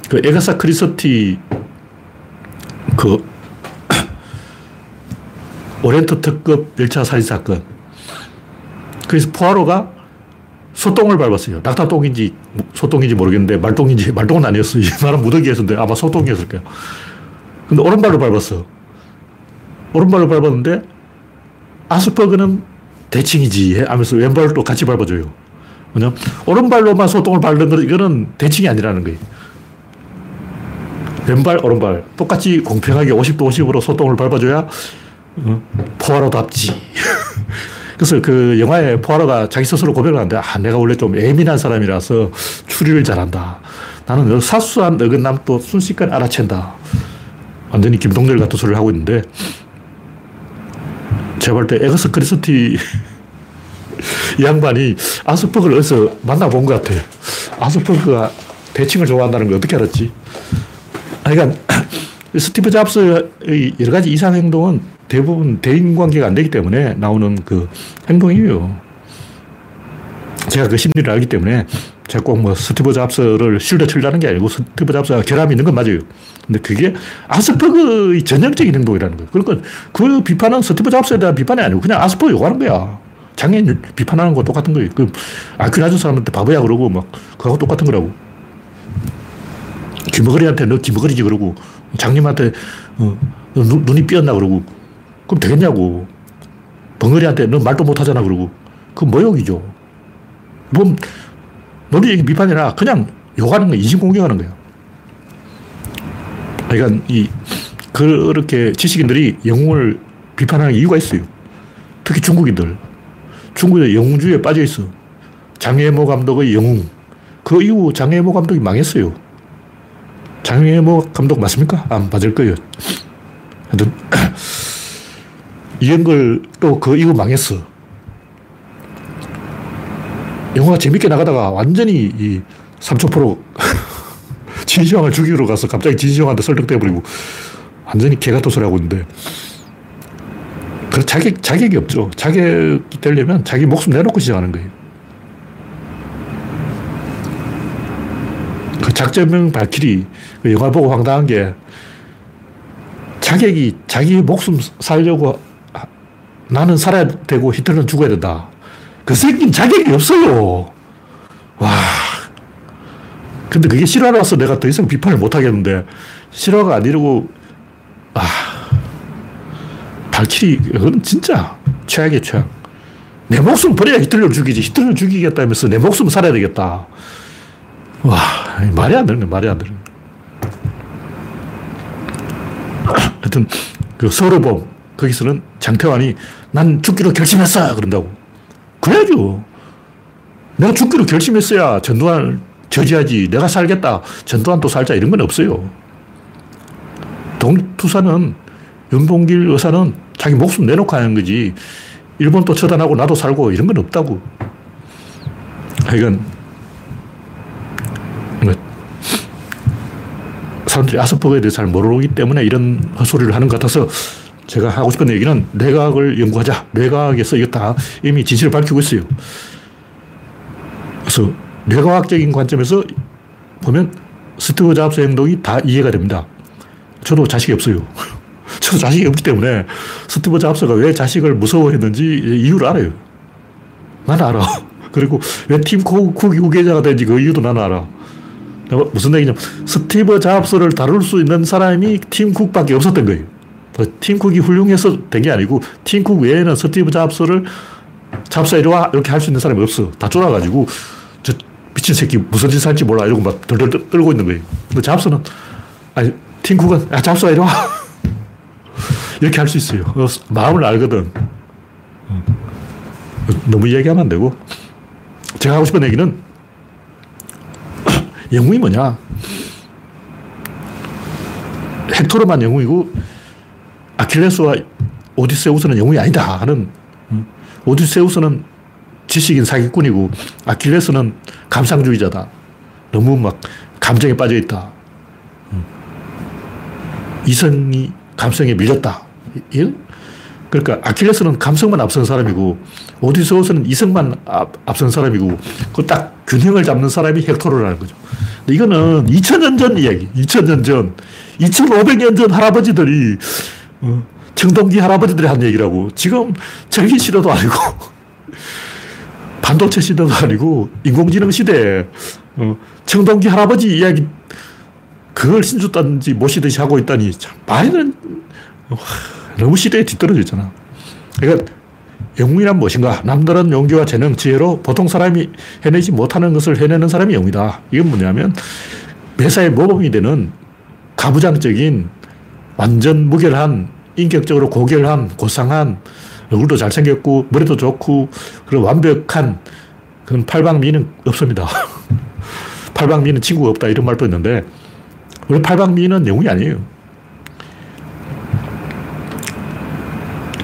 그 애거사 크리스티 그 오리엔트 특급 열차 살인 사건 그래서 포아로가 소똥을 밟았어요. 낙타똥인지 소똥인지 모르겠는데 말똥인지 말똥은 아니었어요. 이 말은 무더기였는데 아마 소똥이었을 거예요. 근데 오른발로 밟았어. 오른발로 밟았는데 아스퍼거는 대칭이지 하면서 왼발도 같이 밟아줘요. 왜냐 오른발로만 소똥을 밟는 건 이거는 대칭이 아니라는 거예요. 왼발, 오른발 똑같이 공평하게 50도 50으로 소똥을 밟아줘야 어, 포화로답지. 그래서 그 영화에 포아로가 자기 스스로 고백을 하는데, 아, 내가 원래 좀 예민한 사람이라서 추리를 잘한다. 나는 사소한 어긋남도 순식간에 알아챈다. 완전히 김동렬 같은 소리를 하고 있는데, 제가 볼 때 애거사 크리스티 이 양반이 아스퍼거를 어디서 만나본 것 같아요. 아스퍼거가 대칭을 좋아한다는 걸 어떻게 알았지? 그러니까 스티브 잡스의 여러 가지 이상 행동은 대부분 대인 관계가 안 되기 때문에 나오는 그 행동이에요. 제가 그 심리를 알기 때문에 제가 꼭 뭐 스티브 잡스를 실드 치려는 게 아니고 스티브 잡스가 결함이 있는 건 맞아요. 근데 그게 아스퍼그의 전형적인 행동이라는 거예요. 그러니까 그 비판은 스티브 잡스에 대한 비판이 아니고 그냥 아스퍼그 요구하는 거야. 장애인 비판하는 거 똑같은 거예요. 그 IQ 낮은 사람한테 바보야 그러고 막 그거하고 똑같은 거라고. 김어거리한테 너 김어거리지 그러고 장님한테 어, 눈, 눈이 삐었나 그러고 그럼 되겠냐고. 벙어리한테 너 말도 못하잖아 그러고. 그 모욕이죠. 뭐, 논리 얘기 비판이나 그냥 욕하는 거, 인신 공격하는 거야. 그러니까 이, 그렇게 지식인들이 영웅을 비판하는 이유가 있어요. 특히 중국인들. 중국에 영웅주의에 빠져 있어. 장혜모 감독의 영웅. 그 이후 장혜모 감독이 망했어요. 장혜모 감독 맞습니까? 안 맞을 거예요. 하여튼, 이연걸 또 그 이후 망했어. 영화가 재밌게 나가다가 완전히 이 삼초포로 진시황을 죽이러 가서 갑자기 진시황한테 설득돼버리고 완전히 개같은 소리 하고 있는데 그 자격, 자격이 없죠. 자격이 되려면 자기 목숨 내놓고 시작하는 거예요. 그 작전명 발키리 그 영화 보고 황당한 게 자격이 자기 목숨 살려고 나는 살아야 되고 히틀러는 죽어야 된다. 그 새끼는 자격이 없어요. 와. 근데 그게 실화라서 내가 더 이상 비판을 못 하겠는데, 실화가 아니라고, 아. 발키리, 그건 진짜 최악의 최악. 내 목숨 버려야 히틀러를 죽이지. 히틀러를 죽이겠다면서 내 목숨 살아야 되겠다. 와, 말이 안 되는 거야, 말이 안 되는. 하여튼, 그 서로범, 거기서는 장태환이 난 죽기로 결심했어! 그런다고. 그래야죠. 내가 죽기로 결심했어야 전두환을 저지하지. 내가 살겠다. 전두환 또 살자. 이런 건 없어요. 동투사는 윤봉길 의사는 자기 목숨 내놓고 하는 거지. 일본 또 처단하고 나도 살고 이런 건 없다고. 하여간 사람들이 아스퍼거에 대해서 잘 모르기 때문에 이런 헛소리를 하는 것 같아서 제가 하고 싶은 얘기는 뇌과학을 연구하자. 뇌과학에서 이거 다 이미 진실을 밝히고 있어요. 그래서 뇌과학적인 관점에서 보면 스티브 잡스 행동이 다 이해가 됩니다. 저도 자식이 없어요. 저도 자식이 없기 때문에 스티브 잡스가 왜 자식을 무서워했는지 이유를 알아요. 나는 알아. 그리고 왜 팀 쿡이 후계자가 된지 그 이유도 나는 알아. 무슨 얘기냐면 스티브 잡스를 다룰 수 있는 사람이 팀 쿡밖에 없었던 거예요. 팀 쿡이 훌륭해서 된 게 아니고 팀쿡 외에는 스티브 잡스를 잡스 이리 와 이렇게 할 수 있는 사람이 없어. 다 쫄아가지고 저 미친 새끼 무슨 짓 할지 몰라 이러고 막 덜덜 떨고 있는 거예요. 근데 잡스는 아니 팀 쿡은 야 잡스가 이리 와 이렇게 할 수 있어요. 마음을 알거든. 너무 이야기하면 안 되고 제가 하고 싶은 얘기는 영웅이 뭐냐? 헥토르만 영웅이고 아킬레스와 오디세우스는 영웅이 아니다 하는 음, 오디세우스는 지식인 사기꾼이고 아킬레스는 감상주의자다. 너무 막 감정에 빠져 있다. 음. 이성이 감성에 밀렸다. 그러니까 아킬레스는 감성만 앞선 사람이고 오디세우스는 이성만 앞, 앞선 사람이고 그 딱 균형을 잡는 사람이 헥토르라는 거죠. 이거는 2000년 전 이야기. 2000년 전. 2500년 전 할아버지들이 어, 청동기 할아버지들이 한 얘기라고. 지금 전기 시대도 아니고 반도체 시대도 아니고 인공지능 시대 어, 청동기 할아버지 이야기 그걸 신주든지 모시듯이 하고 있다니 참 말은 너무 시대에 뒤떨어져 있잖아. 그러니까 영웅이란 무엇인가? 남다른 용기와 재능, 지혜로 보통 사람이 해내지 못하는 것을 해내는 사람이 영웅이다. 이건 뭐냐면 매사에 모범이 되는 가부장적인 완전 무결한 인격적으로 고결한 고상한 얼굴도 잘생겼고 머리도 좋고 그런 완벽한 그런 팔방미는 없습니다. 팔방미는 친구가 없다 이런 말도 있는데 원래 팔방미는 영웅이 아니에요.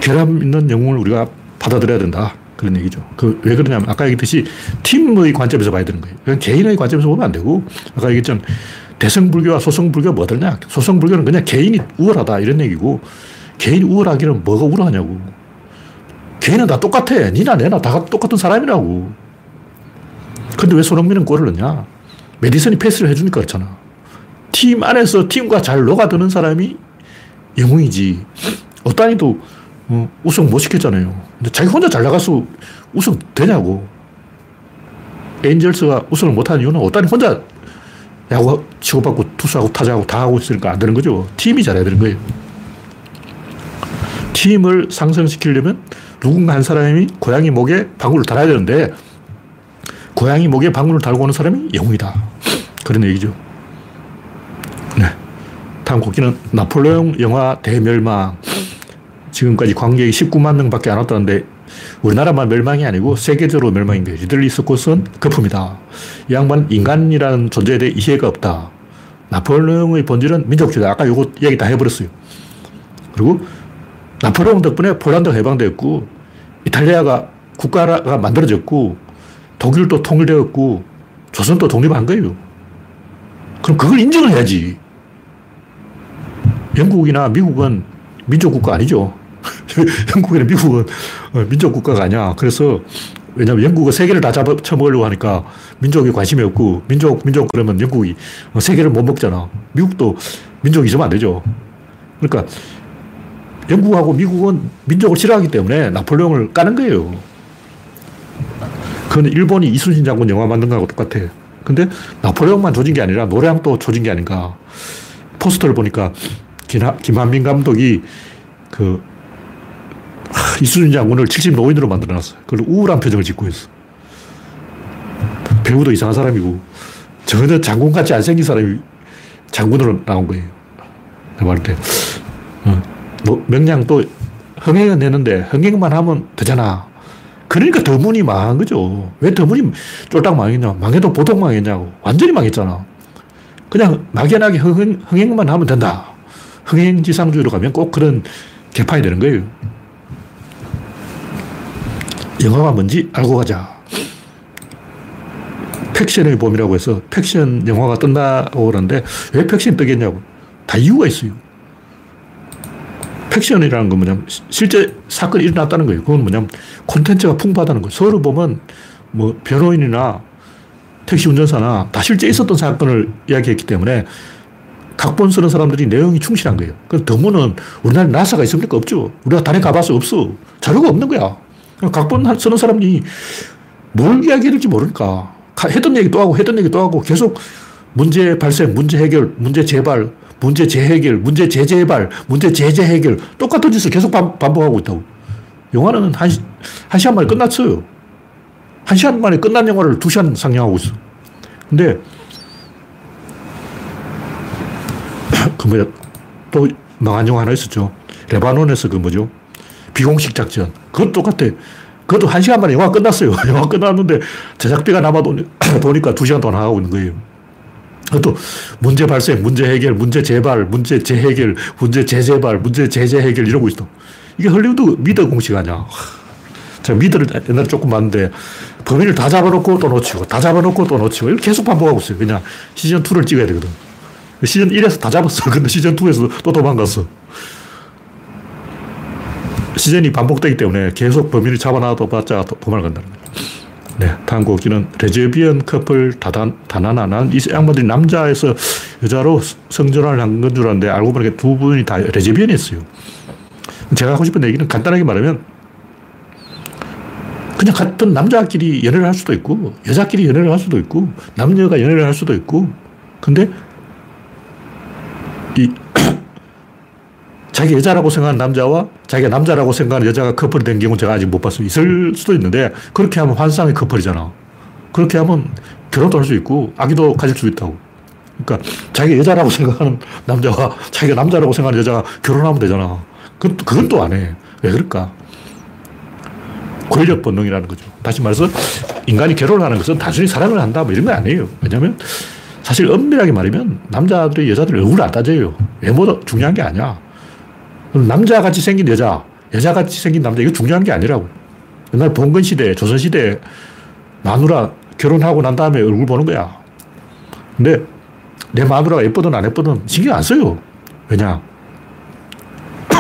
결함 있는 영웅을 우리가 받아들여야 된다. 그런 얘기죠. 그, 왜 그러냐면, 아까 얘기했듯이 팀의 관점에서 봐야 되는 거예요. 그냥 개인의 관점에서 보면 안 되고, 아까 얘기했던 대성불교와 소성불교가 뭐 다르냐? 소성불교는 그냥 개인이 우월하다. 이런 얘기고, 개인이 우월하기는 뭐가 우월하냐고. 개인은 다 똑같아. 니나 내나 다 똑같은 사람이라고. 근데 왜 손흥민은 골을 넣냐? 메디슨이 패스를 해주니까 그렇잖아. 팀 안에서 팀과 잘 녹아드는 사람이 영웅이지. 어따니도 어, 우승 못 시켰잖아요. 근데 자기 혼자 잘 나가서 우승 되냐고. 에인절스가 우승을 못하는 이유는 오따니 혼자 야구 치고받고 투수하고 타자하고 다 하고 있으니까 안 되는 거죠. 팀이 잘해야 되는 거예요. 팀을 상승시키려면 누군가 한 사람이 고양이 목에 방울을 달아야 되는데 고양이 목에 방울을 달고 오는 사람이 영웅이다. 그런 얘기죠. 네. 다음 곡기는 나폴레옹 영화 대멸망. 지금까지 관객이 19만 명 밖에 안 왔다는데 우리나라만 멸망이 아니고 세계적으로 멸망인 거예요. 리들리 스콧은 거품이다. 이 양반은 인간이라는 존재에 대해 이해가 없다. 나폴레옹의 본질은 민족주의다. 아까 요거 이야기 다 해버렸어요. 그리고 나폴레옹 덕분에 폴란드가 해방되었고 이탈리아가 국가가 만들어졌고 독일도 통일되었고 조선도 독립한 거예요. 그럼 그걸 인정을 해야지. 영국이나 미국은 민족국가 아니죠. 영국이나 미국은 어, 민족 국가가 아니야. 그래서 왜냐하면 영국은 세계를 다 잡아 쳐먹으려고 하니까 민족에 관심이 없고 민족, 민족 그러면 영국이 어, 세계를 못 먹잖아. 미국도 민족이 있으면 안 되죠. 그러니까 영국하고 미국은 민족을 싫어하기 때문에 나폴레옹을 까는 거예요. 그건 일본이 이순신 장군 영화 만든 거하고 똑같아. 근데 나폴레옹만 조진 게 아니라 노량도 조진 게 아닌가. 포스터를 보니까 김한민 감독이 그 이순신 장군을 70 노인으로 만들어놨어요. 그걸 우울한 표정을 짓고 있어. 배우도 이상한 사람이고 전혀 장군 같이 안 생긴 사람이 장군으로 나온 거예요. 내가 말할 때. 어, 명량 또 흥행은 되는데 흥행만 하면 되잖아. 그러니까 더문이 망한 거죠. 왜 더문이 쫄딱 망했냐. 망해도 보통 망했냐고. 완전히 망했잖아. 그냥 막연하게 흥행, 흥행만 하면 된다. 흥행지상주의로 가면 꼭 그런 개판이 되는 거예요. 영화가 뭔지 알고 가자. 팩션의 봄이라고 해서 팩션 영화가 뜬다고 그러는데 왜 팩션이 뜨겠냐고. 다 이유가 있어요. 팩션이라는 건 뭐냐면 실제 사건이 일어났다는 거예요. 그건 뭐냐면 콘텐츠가 풍부하다는 거예요. 서울의 봄이면 뭐 변호인이나 택시 운전사나 다 실제 있었던 사건을 이야기했기 때문에 각본 쓰는 사람들이 내용이 충실한 거예요. 그 더 문은 우리나라에 나사가 있습니까? 없죠. 우리가 달에 가봐서 없어. 자료가 없는 거야. 각본 쓰는 사람이 뭘 이야기해야 될지 모르니까. 했던 얘기 또 하고, 했던 얘기 또 하고, 계속 문제 발생, 문제 해결, 문제 재발, 문제 재해결, 문제 재재발, 문제 재재 해결. 똑같은 짓을 계속 반, 복하고 있다고. 영화는 한, 한 시간 만에 끝났어요. 한 시간 만에 끝난 영화를 두 시간 상영하고 있어. 근데, 그 뭐야, 또 망한 영화 하나 있었죠. 레바논에서 그 뭐죠. 비공식 작전. 그것 똑같아. 그것도 한 시간 만에 영화 끝났어요. 영화 끝났는데 제작비가 남아도니까 두 시간 동안 하고 있는 거예요. 또 문제 발생, 문제 해결, 문제 재발, 문제 재해결, 문제 재재발, 문제 재재해결 이러고 있어. 이게 헐리우드 미드 공식 아니야. 제가 미드를 옛날에 조금 봤는데 범인을 다 잡아놓고 또 놓치고 다 잡아놓고 또 놓치고 이렇게 계속 반복하고 있어요. 그냥 시즌2를 찍어야 되거든. 시즌 1에서 다 잡았어. 근데 시즌 2에서 또 도망갔어. 시즌이 반복되기 때문에 계속 범인을 잡아놔도 봤자 도망간다는 거예요. 네, 다음 곡기는 레즈비언 커플 다단, 다나나. 난이 양반들이 남자에서 여자로 성전환을 한 건 줄 알았는데 알고 보니까 두 분이 다 레즈비언이었어요. 제가 하고 싶은 얘기는 간단하게 말하면 그냥 같은 남자끼리 연애를 할 수도 있고 여자끼리 연애를 할 수도 있고 남녀가 연애를 할 수도 있고 근데 이 자기 여자라고 생각하는 남자와 자기가 남자라고 생각하는 여자가 커플이 된 경우는 제가 아직 못 봤어요. 있을 수도 있는데 그렇게 하면 환상의 커플이잖아. 그렇게 하면 결혼도 할 수 있고 아기도 가질 수 있다고. 그러니까 자기 여자라고 생각하는 남자와 자기가 남자라고 생각하는 여자가 결혼하면 되잖아. 그, 그건 또 안 해. 왜 그럴까? 권력 본능이라는 거죠. 다시 말해서 인간이 결혼을 하는 것은 단순히 사랑을 한다 뭐 이런 건 아니에요. 왜냐하면 사실 엄밀하게 말하면 남자들이 여자들 얼굴을 안 따져요. 외모도 중요한 게 아니야. 남자같이 생긴 여자, 여자같이 생긴 남자, 이거 중요한 게 아니라고. 옛날 봉건 시대, 조선 시대 마누라 결혼하고 난 다음에 얼굴 보는 거야. 근데 내 마누라가 예쁘든 안 예쁘든 신경 안 써요. 왜냐?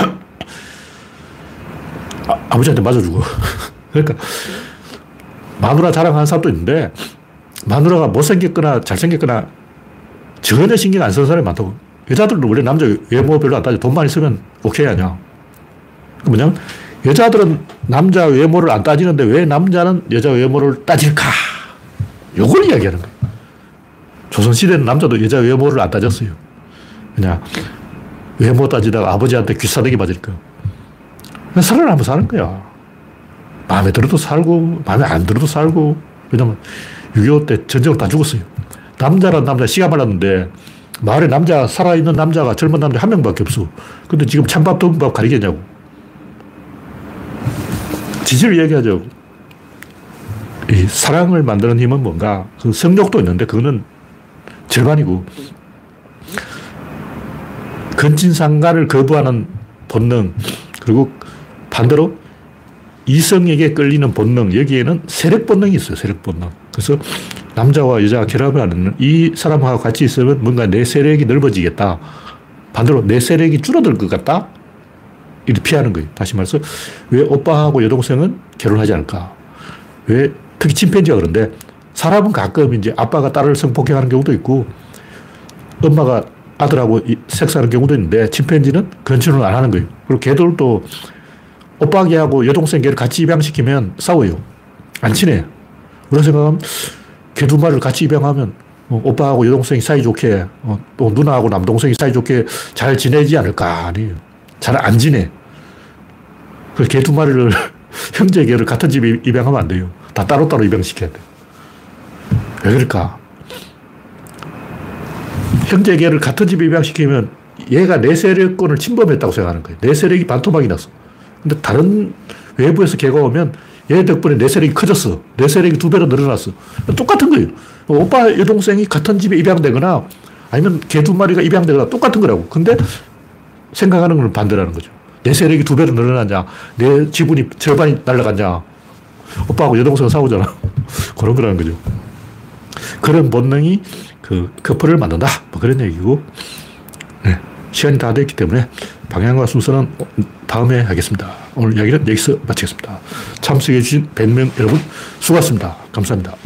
아, 버지한테 맞아 주고. 그러니까 마누라 자랑하는 사람도 있는데 마누라가 못생겼거나 잘생겼거나 전혀 신경 안 쓰는 사람이 많다고. 여자들도 원래 남자 외모 별로 안 따져. 돈만 있으면 오케이 아니야. 뭐냐면, 여자들은 남자 외모를 안 따지는데 왜 남자는 여자 외모를 따질까? 요걸 이야기하는 거예요. 조선시대는 남자도 여자 외모를 안 따졌어요. 그냥 외모 따지다가 아버지한테 귀싸대기 맞으니까. 살을 한번 사는 거야. 마음에 들어도 살고, 마음에 안 들어도 살고. 왜냐면 6.25 때 전쟁을 다 죽었어요. 남자란 남자 씨가 말랐는데 마을에 남자, 살아있는 남자가 젊은 남자 한 명밖에 없어. 근데 지금 찬밥, 더운밥 가리겠냐고. 지지를 얘기하죠. 이 사랑을 만드는 힘은 뭔가? 그 성욕도 있는데 그거는 절반이고. 근친상간을 거부하는 본능, 그리고 반대로 이성에게 끌리는 본능, 여기에는 세력 본능이 있어요, 세력 본능. 그래서 남자와 여자가 결합을 하는 이 사람하고 같이 있으면 뭔가 내 세력이 넓어지겠다. 반대로 내 세력이 줄어들 것 같다? 이렇게 피하는 거예요. 다시 말해서 왜 오빠하고 여동생은 결혼하지 않을까? 왜 특히 침팬지가 그런데 사람은 가끔 이제 아빠가 딸을 성폭행하는 경우도 있고 엄마가 아들하고 섹스하는 경우도 있는데 침팬지는 짓을 안 하는 거예요. 그리고 개들도 오빠 개하고 여동생 개를 같이 입양시키면 싸워요. 안 친해. 그런 생각하면 개 두 마리를 같이 입양하면 어, 오빠하고 여동생이 사이좋게 어, 또 누나하고 남동생이 사이좋게 잘 지내지 않을까 아니에요. 잘 안 지내. 그래서 개두 마리를 형제 개를 같은 집에 입양하면 안 돼요. 다 따로따로 입양시켜야 돼. 왜 그럴까? 형제 개를 같은 집에 입양시키면 얘가 내 세력권을 침범했다고 생각하는 거예요. 내 세력이 반토막이 났어. 근데 다른 외부에서 개가 오면 얘 덕분에 내 세력이 커졌어. 내 세력이 두 배로 늘어났어. 똑같은 거예요. 오빠 여동생이 같은 집에 입양되거나 아니면 개 두 마리가 입양되거나 똑같은 거라고. 근데 생각하는 건 반대라는 거죠. 내 세력이 두 배로 늘어났냐. 내 지분이 절반이 날라갔냐. 오빠하고 여동생 싸우잖아. 그런 거라는 거죠. 그런 본능이 그 커플을 만든다. 뭐 그런 얘기고. 네. 시간이 다 됐기 때문에 방향과 순서는 다음에 하겠습니다. 오늘 이야기는 여기서 마치겠습니다. 참석해주신 100명 여러분 수고하셨습니다. 감사합니다.